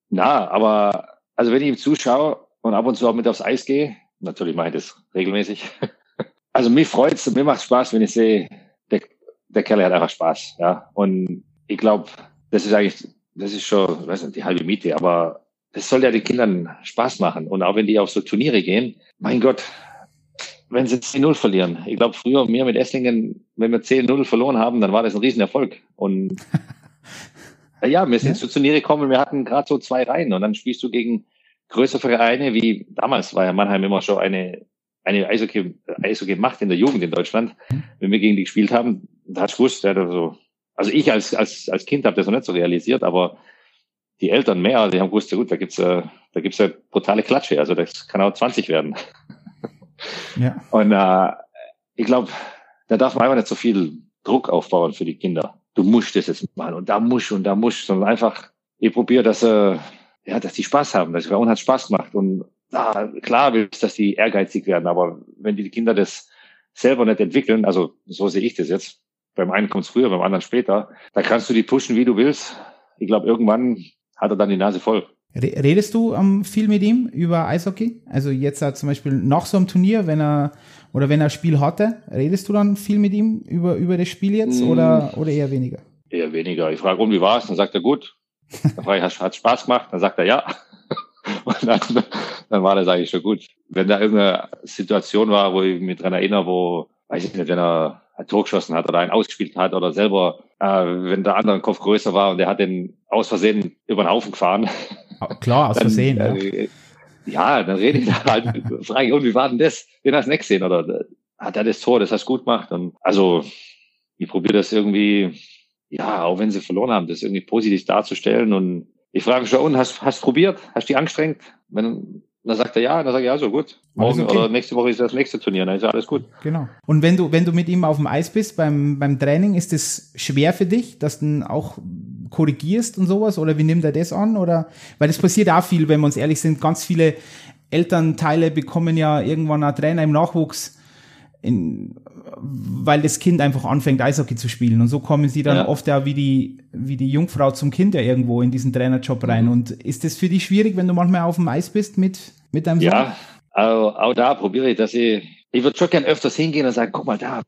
na, aber also wenn ich ihm zuschaue und ab und zu auch mit aufs Eis gehe, natürlich mache ich das regelmäßig. also mich freut's und mir macht Spaß, wenn ich sehe, der, der Kerl hat einfach Spaß. Ja, und ich glaube, das ist eigentlich, das ist schon, weiß nicht, die halbe Miete, aber es soll ja den Kindern Spaß machen. Und auch wenn die auf so Turniere gehen, mein Gott, wenn sie 10-0 verlieren. Ich glaube, früher mir mit Esslingen, wenn wir 10-0 verloren haben, dann war das ein Riesenerfolg. Und ja, wir sind ja. zu Turniere gekommen, wir hatten gerade so zwei Reihen und dann spielst du gegen größere Vereine, wie damals war ja Mannheim immer schon eine, eine Eishockey, Eishockey macht in der Jugend in Deutschland. Mhm. Wenn wir gegen die gespielt haben, da hast du gewusst, ja, also, also ich als, als, als Kind habe das noch nicht so realisiert, aber die Eltern mehr, die haben gewusst, ja gut, da gibt's äh, da gibt's ja brutale Klatsche, also das kann auch 20 werden. Ja. Und äh, ich glaube, da darf man einfach nicht so viel Druck aufbauen für die Kinder. Du musst das jetzt machen und da musst und da musst, sondern einfach, ich probiere, dass, äh, ja, dass die Spaß haben. Das bei uns hat Spaß gemacht. Und ah, klar willst, dass die ehrgeizig werden, aber wenn die Kinder das selber nicht entwickeln, also so sehe ich das jetzt, beim einen kommt es früher, beim anderen später, da kannst du die pushen, wie du willst. Ich glaube, irgendwann hat er dann die Nase voll.
Redest du um, ähm, viel mit ihm über Eishockey? Also jetzt uh, zum Beispiel nach so einem Turnier, wenn er oder wenn er Spiel hatte, redest du dann viel mit ihm über, über das Spiel jetzt mm. oder, oder eher weniger?
Eher weniger. Ich frage, und wie war es? Dann sagt er gut. Dann frage ich, hat Spaß gemacht? Dann sagt er ja. Und dann, dann war das eigentlich schon gut. Wenn da irgendeine Situation war, wo ich mich dran erinnere, wo, weiß ich nicht, wenn er ein Tor geschossen hat oder einen ausgespielt hat oder selber, äh, wenn der andere Kopf größer war und der hat den aus Versehen über den Haufen gefahren.
Klar, aus dann, Versehen.
Äh, ja. dann rede ich da halt, frage ich, und wie war denn das? Den hast du nicht gesehen oder äh, hat er das Tor, das hast du gut gemacht? Und also, ich probiere das irgendwie, ja, auch wenn sie verloren haben, das irgendwie positiv darzustellen und ich frage schon, und hast, hast probiert? Hast dich angestrengt? Wenn, dann sagt er ja, dann sage ich ja, so gut. Morgen okay. oder nächste Woche ist das nächste Turnier, dann ist alles gut.
Genau. Und wenn du, wenn du mit ihm auf dem Eis bist beim, beim Training, ist es schwer für dich, dass du auch korrigierst und sowas? Oder wie nimmt er das an? Oder, weil das passiert auch viel, wenn wir uns ehrlich sind, ganz viele Elternteile bekommen ja irgendwann einen Trainer im Nachwuchs, in, weil das Kind einfach anfängt, Eishockey zu spielen. Und so kommen sie dann ja. oft ja wie die, wie die Jungfrau zum Kind ja irgendwo in diesen Trainerjob rein. Mhm. Und ist das für dich schwierig, wenn du manchmal auf dem Eis bist mit, mit deinem
Sohn? Ja, auch, auch da probiere ich, dass ich, ich würde schon gern öfters hingehen und sagen, guck mal da,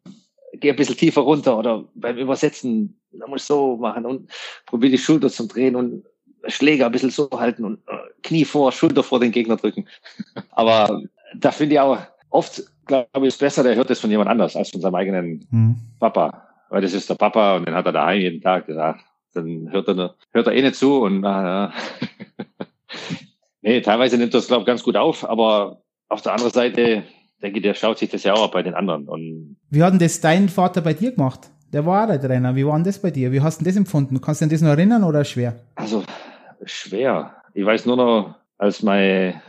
geh ein bisschen tiefer runter oder beim Übersetzen, da musst du so machen und probiere die Schulter zum Drehen und Schläger ein bisschen so halten und äh, Knie vor, Schulter vor den Gegner drücken. Aber da finde ich auch oft, glaube ich, ist besser, der hört das von jemand anders als von seinem eigenen mhm. Papa. Weil das ist der Papa und den hat er daheim jeden Tag gesagt. Dann hört er, hört er eh nicht zu und ah, ja. nee, teilweise nimmt das, glaube ich, ganz gut auf, aber auf der anderen Seite denke ich, der schaut sich das ja auch bei den anderen. Und
Wie hat denn das dein Vater bei dir gemacht? Der war der Trainer. Wie war denn das bei dir? Wie hast du das empfunden? Kannst du dir das noch erinnern oder schwer?
Also, schwer. Ich weiß nur noch, als meine,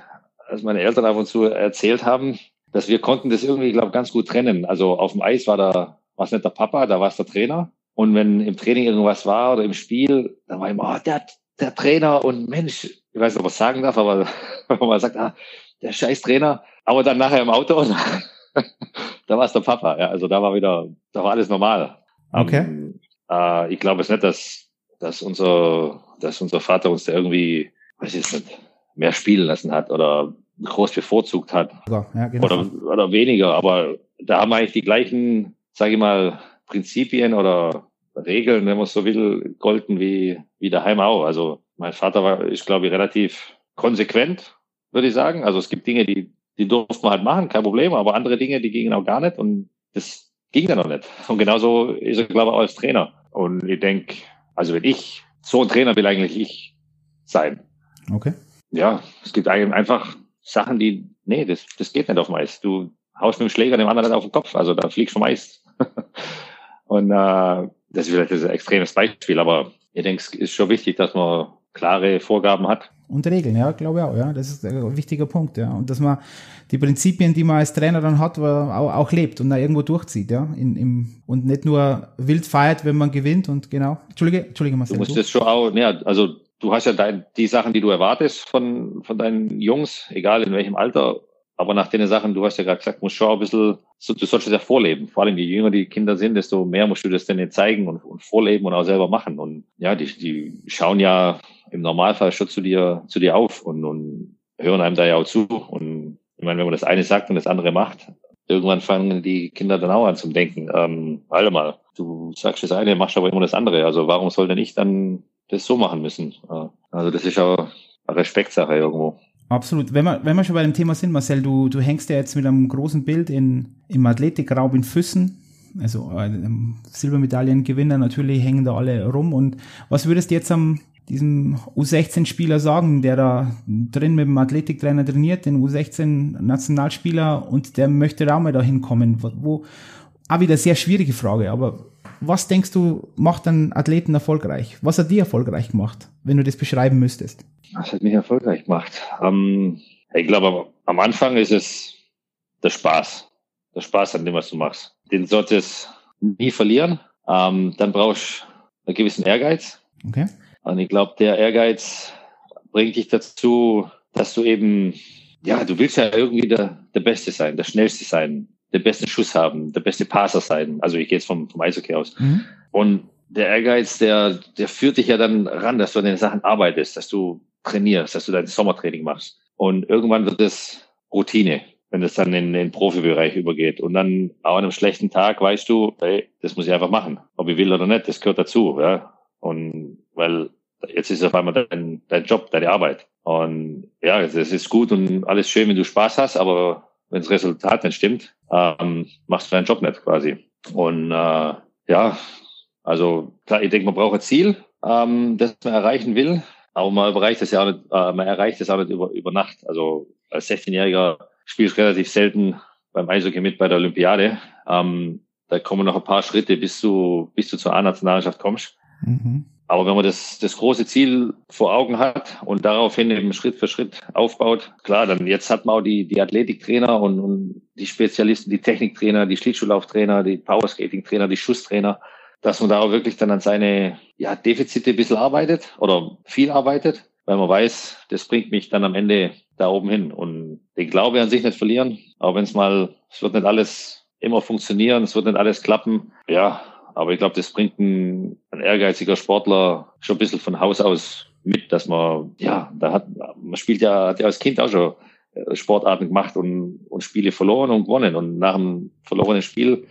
als meine Eltern ab und zu erzählt haben, dass wir konnten das irgendwie, glaube ganz gut trennen. Also auf dem Eis war da, war es nicht der Papa, da war es der Trainer. Und wenn im Training irgendwas war oder im Spiel, dann war immer, oh, der, der Trainer und Mensch, ich weiß nicht, ob ich sagen darf, aber man sagt, ah, der scheiß Trainer. Aber dann nachher im Auto, da war es der Papa. Ja, also da war wieder, da war alles normal.
Okay. Um, ähm,
äh, ich glaube es nicht, dass, dass unser, dass unser Vater uns da irgendwie, weiß ich nicht, mehr spielen lassen hat oder groß bevorzugt hat. Ja, ja, genau. oder, oder weniger. Aber da haben wir eigentlich die gleichen, sage ich mal, Prinzipien oder Regeln, wenn man so will, golden wie, wie daheim auch. Also mein Vater war, ich glaube, relativ konsequent, würde ich sagen. Also es gibt Dinge, die, die durften wir halt machen, kein Problem, aber andere Dinge, die gingen auch gar nicht und das ging dann noch nicht. Und genauso ist er, glaube ich, auch als Trainer. Und ich denke, also wenn ich so ein Trainer will eigentlich ich sein.
Okay.
Ja, es gibt einfach Sachen, die, nee, das, das geht nicht auf dem Eis. Du haust mit dem Schläger dem anderen auf den Kopf, also da fliegst du vom Eis. und äh, das ist vielleicht ein extremes Beispiel, aber ich denke, es ist schon wichtig, dass man klare Vorgaben hat.
Und Regeln, ja, glaube ich auch, ja. Das ist ein wichtiger Punkt, ja. Und dass man die Prinzipien, die man als Trainer dann hat, auch, auch lebt und da irgendwo durchzieht, ja. In, im, und nicht nur wild feiert, wenn man gewinnt und genau. Entschuldige, Entschuldige,
Marcel. Du musst das schon auch, ja, also du hast ja dein, die Sachen, die du erwartest von, von deinen Jungs, egal in welchem Alter. Aber nach den Sachen, du hast ja gerade gesagt, musst schon ein bisschen, so, du sollst es ja vorleben. Vor allem je jünger die Kinder sind, desto mehr musst du das denen zeigen und, und vorleben und auch selber machen. Und ja, die, die schauen ja im Normalfall schon zu dir, zu dir auf und, und hören einem da ja auch zu. Und ich meine, wenn man das eine sagt und das andere macht, irgendwann fangen die Kinder dann auch an zum Denken. Ähm, warte mal, du sagst das eine, machst aber immer das andere. Also warum soll denn ich dann das so machen müssen. Also das ist auch, Respektsache irgendwo.
Absolut. Wenn wir, wenn wir schon bei dem Thema sind, Marcel, du, du hängst ja jetzt mit einem großen Bild in, im Athletikraum in Füssen. Also äh, Silbermedaillengewinner, natürlich hängen da alle rum. Und was würdest du jetzt am diesem U16-Spieler sagen, der da drin mit dem Athletiktrainer trainiert, den U16-Nationalspieler und der möchte da mal dahin kommen? Wo, wo, auch wieder sehr schwierige Frage, aber was denkst du, macht einen Athleten erfolgreich? Was hat die erfolgreich gemacht, wenn du das beschreiben müsstest?
Was hat mich erfolgreich gemacht? Ähm, ich glaube, am Anfang ist es der Spaß. Der Spaß an dem, was du machst. Den solltest du nie verlieren. Ähm, dann brauchst du einen gewissen Ehrgeiz. Okay. Und ich glaube, der Ehrgeiz bringt dich dazu, dass du eben, ja, du willst ja irgendwie der, der Beste sein, der Schnellste sein, der beste Schuss haben, der beste Passer sein. Also ich gehe jetzt vom, vom Eishockey aus. Mhm. Und der Ehrgeiz, der, der führt dich ja dann ran, dass du an den Sachen arbeitest, dass du trainierst, dass du dein Sommertraining machst. Und irgendwann wird es Routine, wenn es dann in den Profibereich übergeht. Und dann auch an einem schlechten Tag weißt du, hey, das muss ich einfach machen. Ob ich will oder nicht, das gehört dazu. Ja? Und weil jetzt ist es auf einmal dein, dein Job, deine Arbeit. Und ja, es ist gut und alles schön, wenn du Spaß hast, aber wenn das Resultat nicht stimmt, ähm, machst du deinen Job nicht quasi. Und äh, ja, also klar, ich denke, man braucht ein Ziel, ähm, das man erreichen will, aber man erreicht das ja auch nicht, äh, man erreicht das auch nicht über, über Nacht. Also als 16-Jähriger spielst du relativ selten beim Eishockey mit bei der Olympiade. Ähm, da kommen noch ein paar Schritte, bis du, bis du zur A-Nationalmannschaft kommst. Mhm. Aber wenn man das, das große Ziel vor Augen hat und daraufhin eben Schritt für Schritt aufbaut, klar, dann jetzt hat man auch die, die Athletiktrainer und, und die Spezialisten, die Techniktrainer, die Schlittschuhlauftrainer, die Powerskating-Trainer, die Schusstrainer, dass man da auch wirklich dann an seine ja, Defizite ein bisschen arbeitet oder viel arbeitet, weil man weiß, das bringt mich dann am Ende da oben hin. Und den Glaube an sich nicht verlieren, auch wenn es mal, es wird nicht alles immer funktionieren, es wird nicht alles klappen. Ja, aber ich glaube, das bringt ein, ein ehrgeiziger Sportler schon ein bisschen von Haus aus mit, dass man, ja, da hat, man spielt ja, hat ja als Kind auch schon äh, Sportarten gemacht und, und Spiele verloren und gewonnen. Und nach einem verlorenen Spiel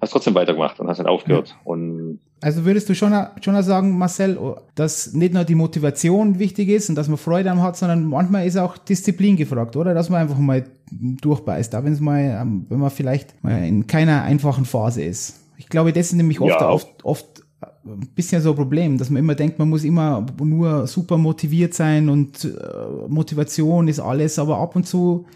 hast du trotzdem weitergemacht und hast dann aufgehört. Und
also würdest du schon, schon sagen, Marcel, dass nicht nur die Motivation wichtig ist und dass man Freude am hat, sondern manchmal ist auch Disziplin gefragt, oder? Dass man einfach mal durchbeißt, auch wenn es mal, ähm, wenn man vielleicht mal in keiner einfachen Phase ist. Ich glaube, das ist nämlich oft, ja. oft, oft ein bisschen so ein Problem, dass man immer denkt, man muss immer nur super motiviert sein und äh, Motivation ist alles, aber ab und zu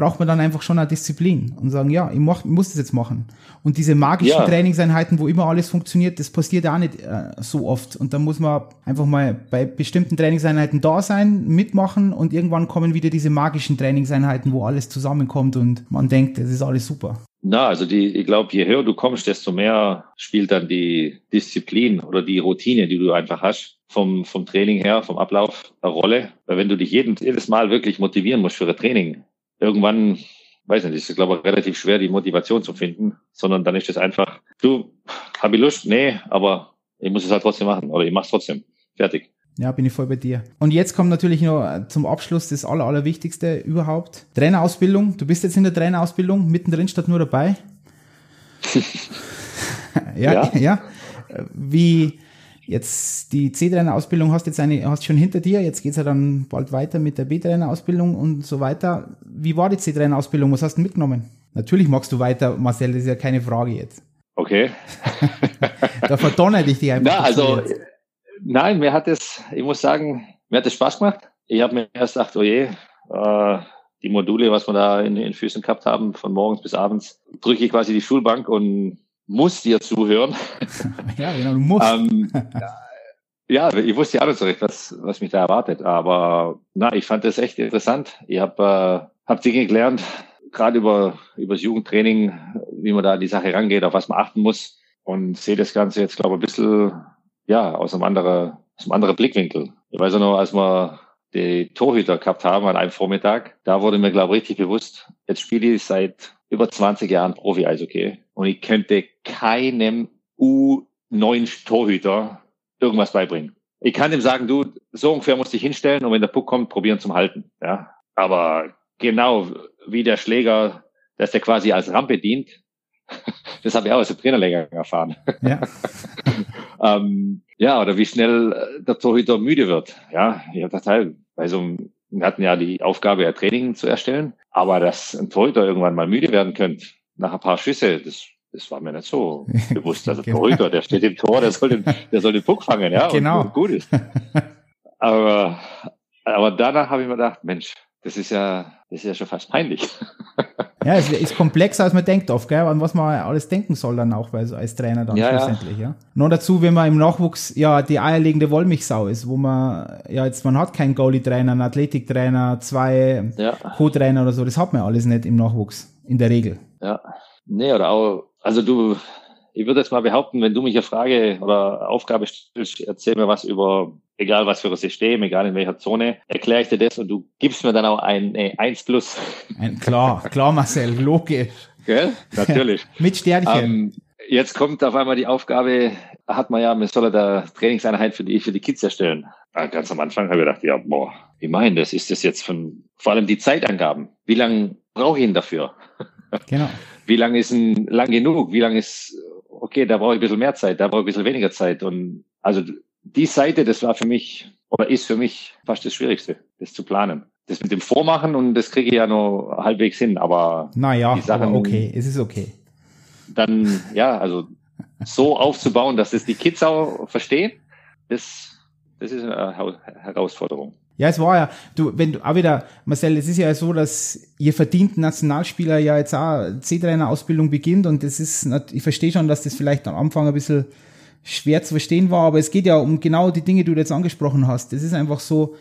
braucht man dann einfach schon eine Disziplin und sagen, ja, ich, mach, ich muss das jetzt machen. Und diese magischen ja. Trainingseinheiten, wo immer alles funktioniert, das passiert auch nicht äh, so oft. Und da muss man einfach mal bei bestimmten Trainingseinheiten da sein, mitmachen und irgendwann kommen wieder diese magischen Trainingseinheiten, wo alles zusammenkommt und man denkt, das ist alles super.
Na, also die, ich glaube, je höher du kommst, desto mehr spielt dann die Disziplin oder die Routine, die du einfach hast, vom, vom Training her, vom Ablauf eine Rolle. Weil wenn du dich jeden, jedes Mal wirklich motivieren musst für ein Training, irgendwann, weiß nicht, ist es, glaube ich, relativ schwer, die Motivation zu finden, sondern dann ist es einfach, du, hab ich Lust? Nee, aber ich muss es halt trotzdem machen oder ich mach's trotzdem. Fertig.
Ja, bin ich voll bei dir. Und jetzt kommt natürlich noch zum Abschluss das Aller, Allerwichtigste überhaupt. Trainerausbildung. Du bist jetzt in der Trainerausbildung, mittendrin statt nur dabei. ja, ja, ja. Wie jetzt die C-Trainer-Ausbildung hast jetzt eine, hast schon hinter dir, jetzt geht's ja dann bald weiter mit der B-Trainer-Ausbildung und so weiter. Wie war die C-Trainer-Ausbildung? Was hast du mitgenommen? Natürlich magst du weiter, Marcel, das ist ja keine Frage jetzt.
Okay.
da verdonner ich dich einfach.
Na, also, Nein, mir hat es, ich muss sagen, mir hat es Spaß gemacht. Ich habe mir erst gedacht, oh je, äh, die Module, was wir da in den Füßen gehabt haben, von morgens bis abends, drücke ich quasi die Schulbank und muss dir zuhören.
ja, genau, du musst. ähm,
ja, ich wusste ja auch nicht so recht, was, was mich da erwartet. Aber na, ich fand das echt interessant. Ich habe äh, hab Dinge gelernt, gerade über, über das Jugendtraining, wie man da an die Sache rangeht, auf was man achten muss. Und sehe das Ganze jetzt, glaube ich, ein bisschen ja, aus einem anderen, aus einem anderen Blickwinkel. Ich weiß auch noch, als wir die Torhüter gehabt haben an einem Vormittag, da wurde mir, glaube ich, richtig bewusst, jetzt spiele ich seit über 20 Jahren Profi-Eishockey und ich könnte keinem U9 Torhüter irgendwas beibringen. Ich kann ihm sagen, du, so ungefähr musst dich hinstellen und wenn der Puck kommt, probieren zum Halten. Ja, aber genau wie der Schläger, dass der quasi als Rampe dient, das habe ich auch als Trainerlehrgang erfahren. Ja. ähm, ja, oder wie schnell der Torhüter müde wird. Ja, ich habe gedacht, hey, bei so einem, wir hatten ja die Aufgabe, ja Training zu erstellen, aber dass ein Torhüter irgendwann mal müde werden könnte, nach ein paar Schüsse, das, das war mir nicht so bewusst. Also genau. Torhüter, der steht im Tor, der soll den, der soll den Puck fangen, ja,
genau.
und, und gut ist. Aber, aber danach habe ich mir gedacht, Mensch, das ist ja, das ist ja schon fast peinlich.
Ja, es ist komplexer, als man denkt oft, gell, an was man alles denken soll dann auch, weil so als Trainer dann
ja,
schlussendlich, ja. ja. Nur dazu, wenn man im Nachwuchs ja die eierlegende Wollmilchsau ist, wo man, ja jetzt, man hat keinen Goalie-Trainer, einen Athletiktrainer, zwei ja. Co-Trainer oder so, das hat man alles nicht im Nachwuchs, in der Regel.
Ja. Nee, oder auch, also du, ich würde jetzt mal behaupten, wenn du mich eine Frage oder Aufgabe stellst, erzähl mir was über egal was für ein System, egal in welcher Zone, erkläre ich dir das und du gibst mir dann auch ein äh, 1 plus.
Ein, klar, klar, Marcel, logisch.
Gell? Natürlich.
Mit Sternchen. Ähm,
jetzt kommt auf einmal die Aufgabe, hat man ja, man soll da Trainingseinheit für die, für die Kids erstellen. Ah, ganz am Anfang habe ich gedacht, ja, boah, wie meinen das? Ist das jetzt von, vor allem die Zeitangaben? Wie lange brauche ich ihn dafür?
Genau.
Wie lange ist ein lang genug? Wie lange ist, okay, da brauche ich ein bisschen mehr Zeit, da brauche ich ein bisschen weniger Zeit. Und also die Seite, das war für mich oder ist für mich fast das Schwierigste, das zu planen. Das mit dem Vormachen und das kriege ich ja nur halbwegs hin, aber
naja, die Sachen, aber okay, es ist okay.
Dann, ja, also so aufzubauen, dass es die Kids auch verstehen, das, das ist eine Herausforderung.
Ja, es war ja, du, wenn du auch wieder, Marcel, es ist ja so, dass ihr verdienten Nationalspieler ja jetzt auch C-Trainer-Ausbildung beginnt und das ist, ich verstehe schon, dass das vielleicht am Anfang ein bisschen schwer zu verstehen war, aber es geht ja um genau die Dinge, die du jetzt angesprochen hast. Das ist einfach so,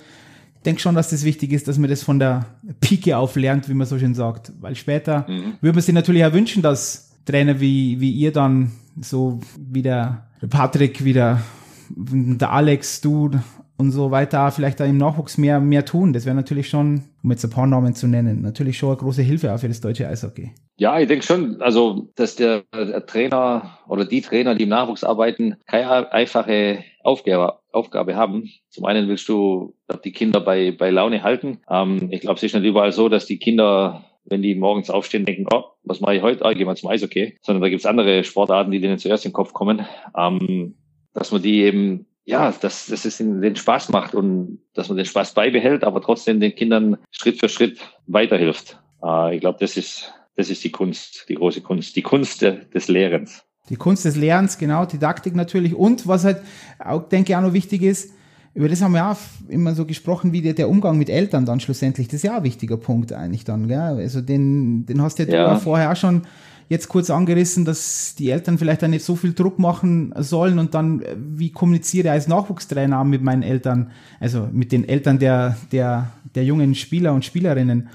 ich denke schon, dass das wichtig ist, dass man das von der Pike auf lernt, wie man so schön sagt. Weil später mhm. würde man sich natürlich auch wünschen, dass Trainer wie, wie ihr dann, so wie der, der Patrick, wie der, der Alex, du und so weiter, vielleicht da im Nachwuchs mehr, mehr tun. Das wäre natürlich schon, um jetzt ein paar Namen zu nennen, natürlich schon eine große Hilfe auch für das deutsche Eishockey.
Ja, ich denke schon, also dass der, der, Trainer oder die Trainer, die im Nachwuchs arbeiten, keine einfache Aufgabe, Aufgabe haben. Zum einen willst du die Kinder bei, bei Laune halten. Ähm, ich glaube, es ist nicht überall so, dass die Kinder wenn die morgens aufstehen, denken, oh, was mache ich heute? Ah, gehen wir zum Eishockey. Sondern da gibt's andere Sportarten, die denen zuerst in den Kopf kommen. Ähm, dass man die eben, ja, dass, dass es den Spaß macht und dass man den Spaß beibehält, aber trotzdem den Kindern Schritt für Schritt weiterhilft. Äh, ich glaube, das ist das ist die Kunst, die große Kunst, die Kunst des Lehrens.
Die Kunst des Lernens, genau, Didaktik natürlich. Und was halt auch, denke ich, auch noch wichtig ist, über das haben wir auch immer so gesprochen, wie der, der Umgang mit Eltern dann schlussendlich. Das ist ja auch ein wichtiger Punkt eigentlich dann, gell? Also den, den hast ja, ja. du vorher auch schon jetzt kurz angerissen, dass die Eltern vielleicht dann nicht so viel Druck machen sollen und dann, wie kommuniziere ich als Nachwuchstrainer mit meinen Eltern, also mit den Eltern der, der, der jungen Spieler und Spielerinnen.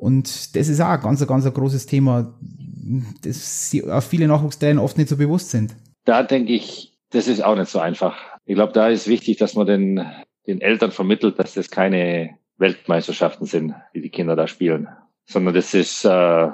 Und das ist auch ein ganz, ganz ein großes Thema, das viele Nachwuchstrainer oft nicht so bewusst sind.
Da denke ich, das ist auch nicht so einfach. Ich glaube, da ist wichtig, dass man den, den Eltern vermittelt, dass das keine Weltmeisterschaften sind, die die Kinder da spielen, sondern das ist äh,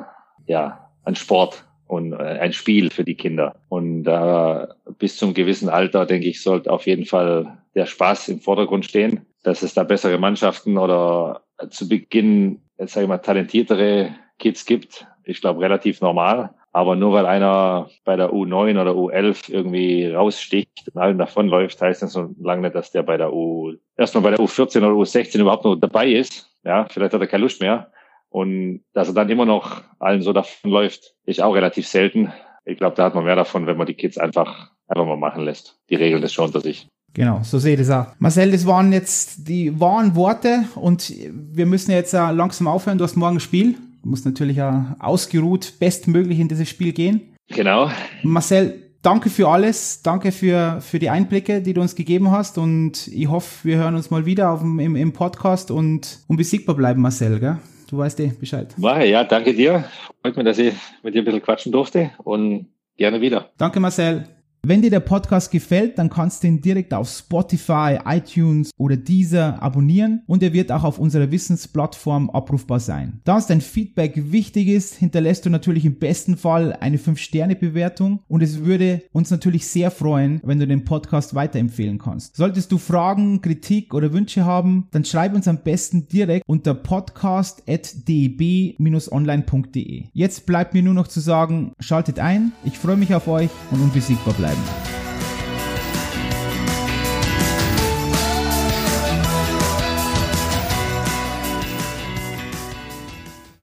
ja ein Sport und äh, ein Spiel für die Kinder. Und äh, bis zum gewissen Alter, denke ich, sollte auf jeden Fall der Spaß im Vordergrund stehen, dass es da bessere Mannschaften oder zu Beginn jetzt sage ich mal, talentiertere Kids gibt. Ich glaube, relativ normal. Aber nur weil einer bei der U9 oder U11 irgendwie raussticht und allen davonläuft, heißt das so lange nicht, dass der bei der U, erstmal bei der U14 oder U16 überhaupt noch dabei ist. Ja, vielleicht hat er keine Lust mehr. Und dass er dann immer noch allen so davonläuft, ist auch relativ selten. Ich glaube, da hat man mehr davon, wenn man die Kids einfach, einfach mal machen lässt. Die regeln das schon unter sich.
Genau, so sehe ich das auch. Marcel, das waren jetzt die wahren Worte und wir müssen jetzt langsam aufhören. Du hast morgen ein Spiel. Du musst natürlich auch ausgeruht bestmöglich in dieses Spiel gehen.
Genau.
Marcel, danke für alles. Danke für, für die Einblicke, die du uns gegeben hast und ich hoffe, wir hören uns mal wieder auf dem, im, im Podcast und unbesiegbar bleiben, Marcel, gell? Du weißt eh Bescheid.
Ja, danke dir. Freut mich, dass ich mit dir ein bisschen quatschen durfte und gerne wieder.
Danke, Marcel. Wenn dir der Podcast gefällt, dann kannst du ihn direkt auf Spotify, iTunes oder Deezer abonnieren und er wird auch auf unserer Wissensplattform abrufbar sein. Da uns dein Feedback wichtig ist, hinterlässt du natürlich im besten Fall eine 5-Sterne-Bewertung und es würde uns natürlich sehr freuen, wenn du den Podcast weiterempfehlen kannst. Solltest du Fragen, Kritik oder Wünsche haben, dann schreib uns am besten direkt unter podcast.db-online.de. Jetzt bleibt mir nur noch zu sagen, schaltet ein, ich freue mich auf euch und unbesiegbar bleiben bleiben.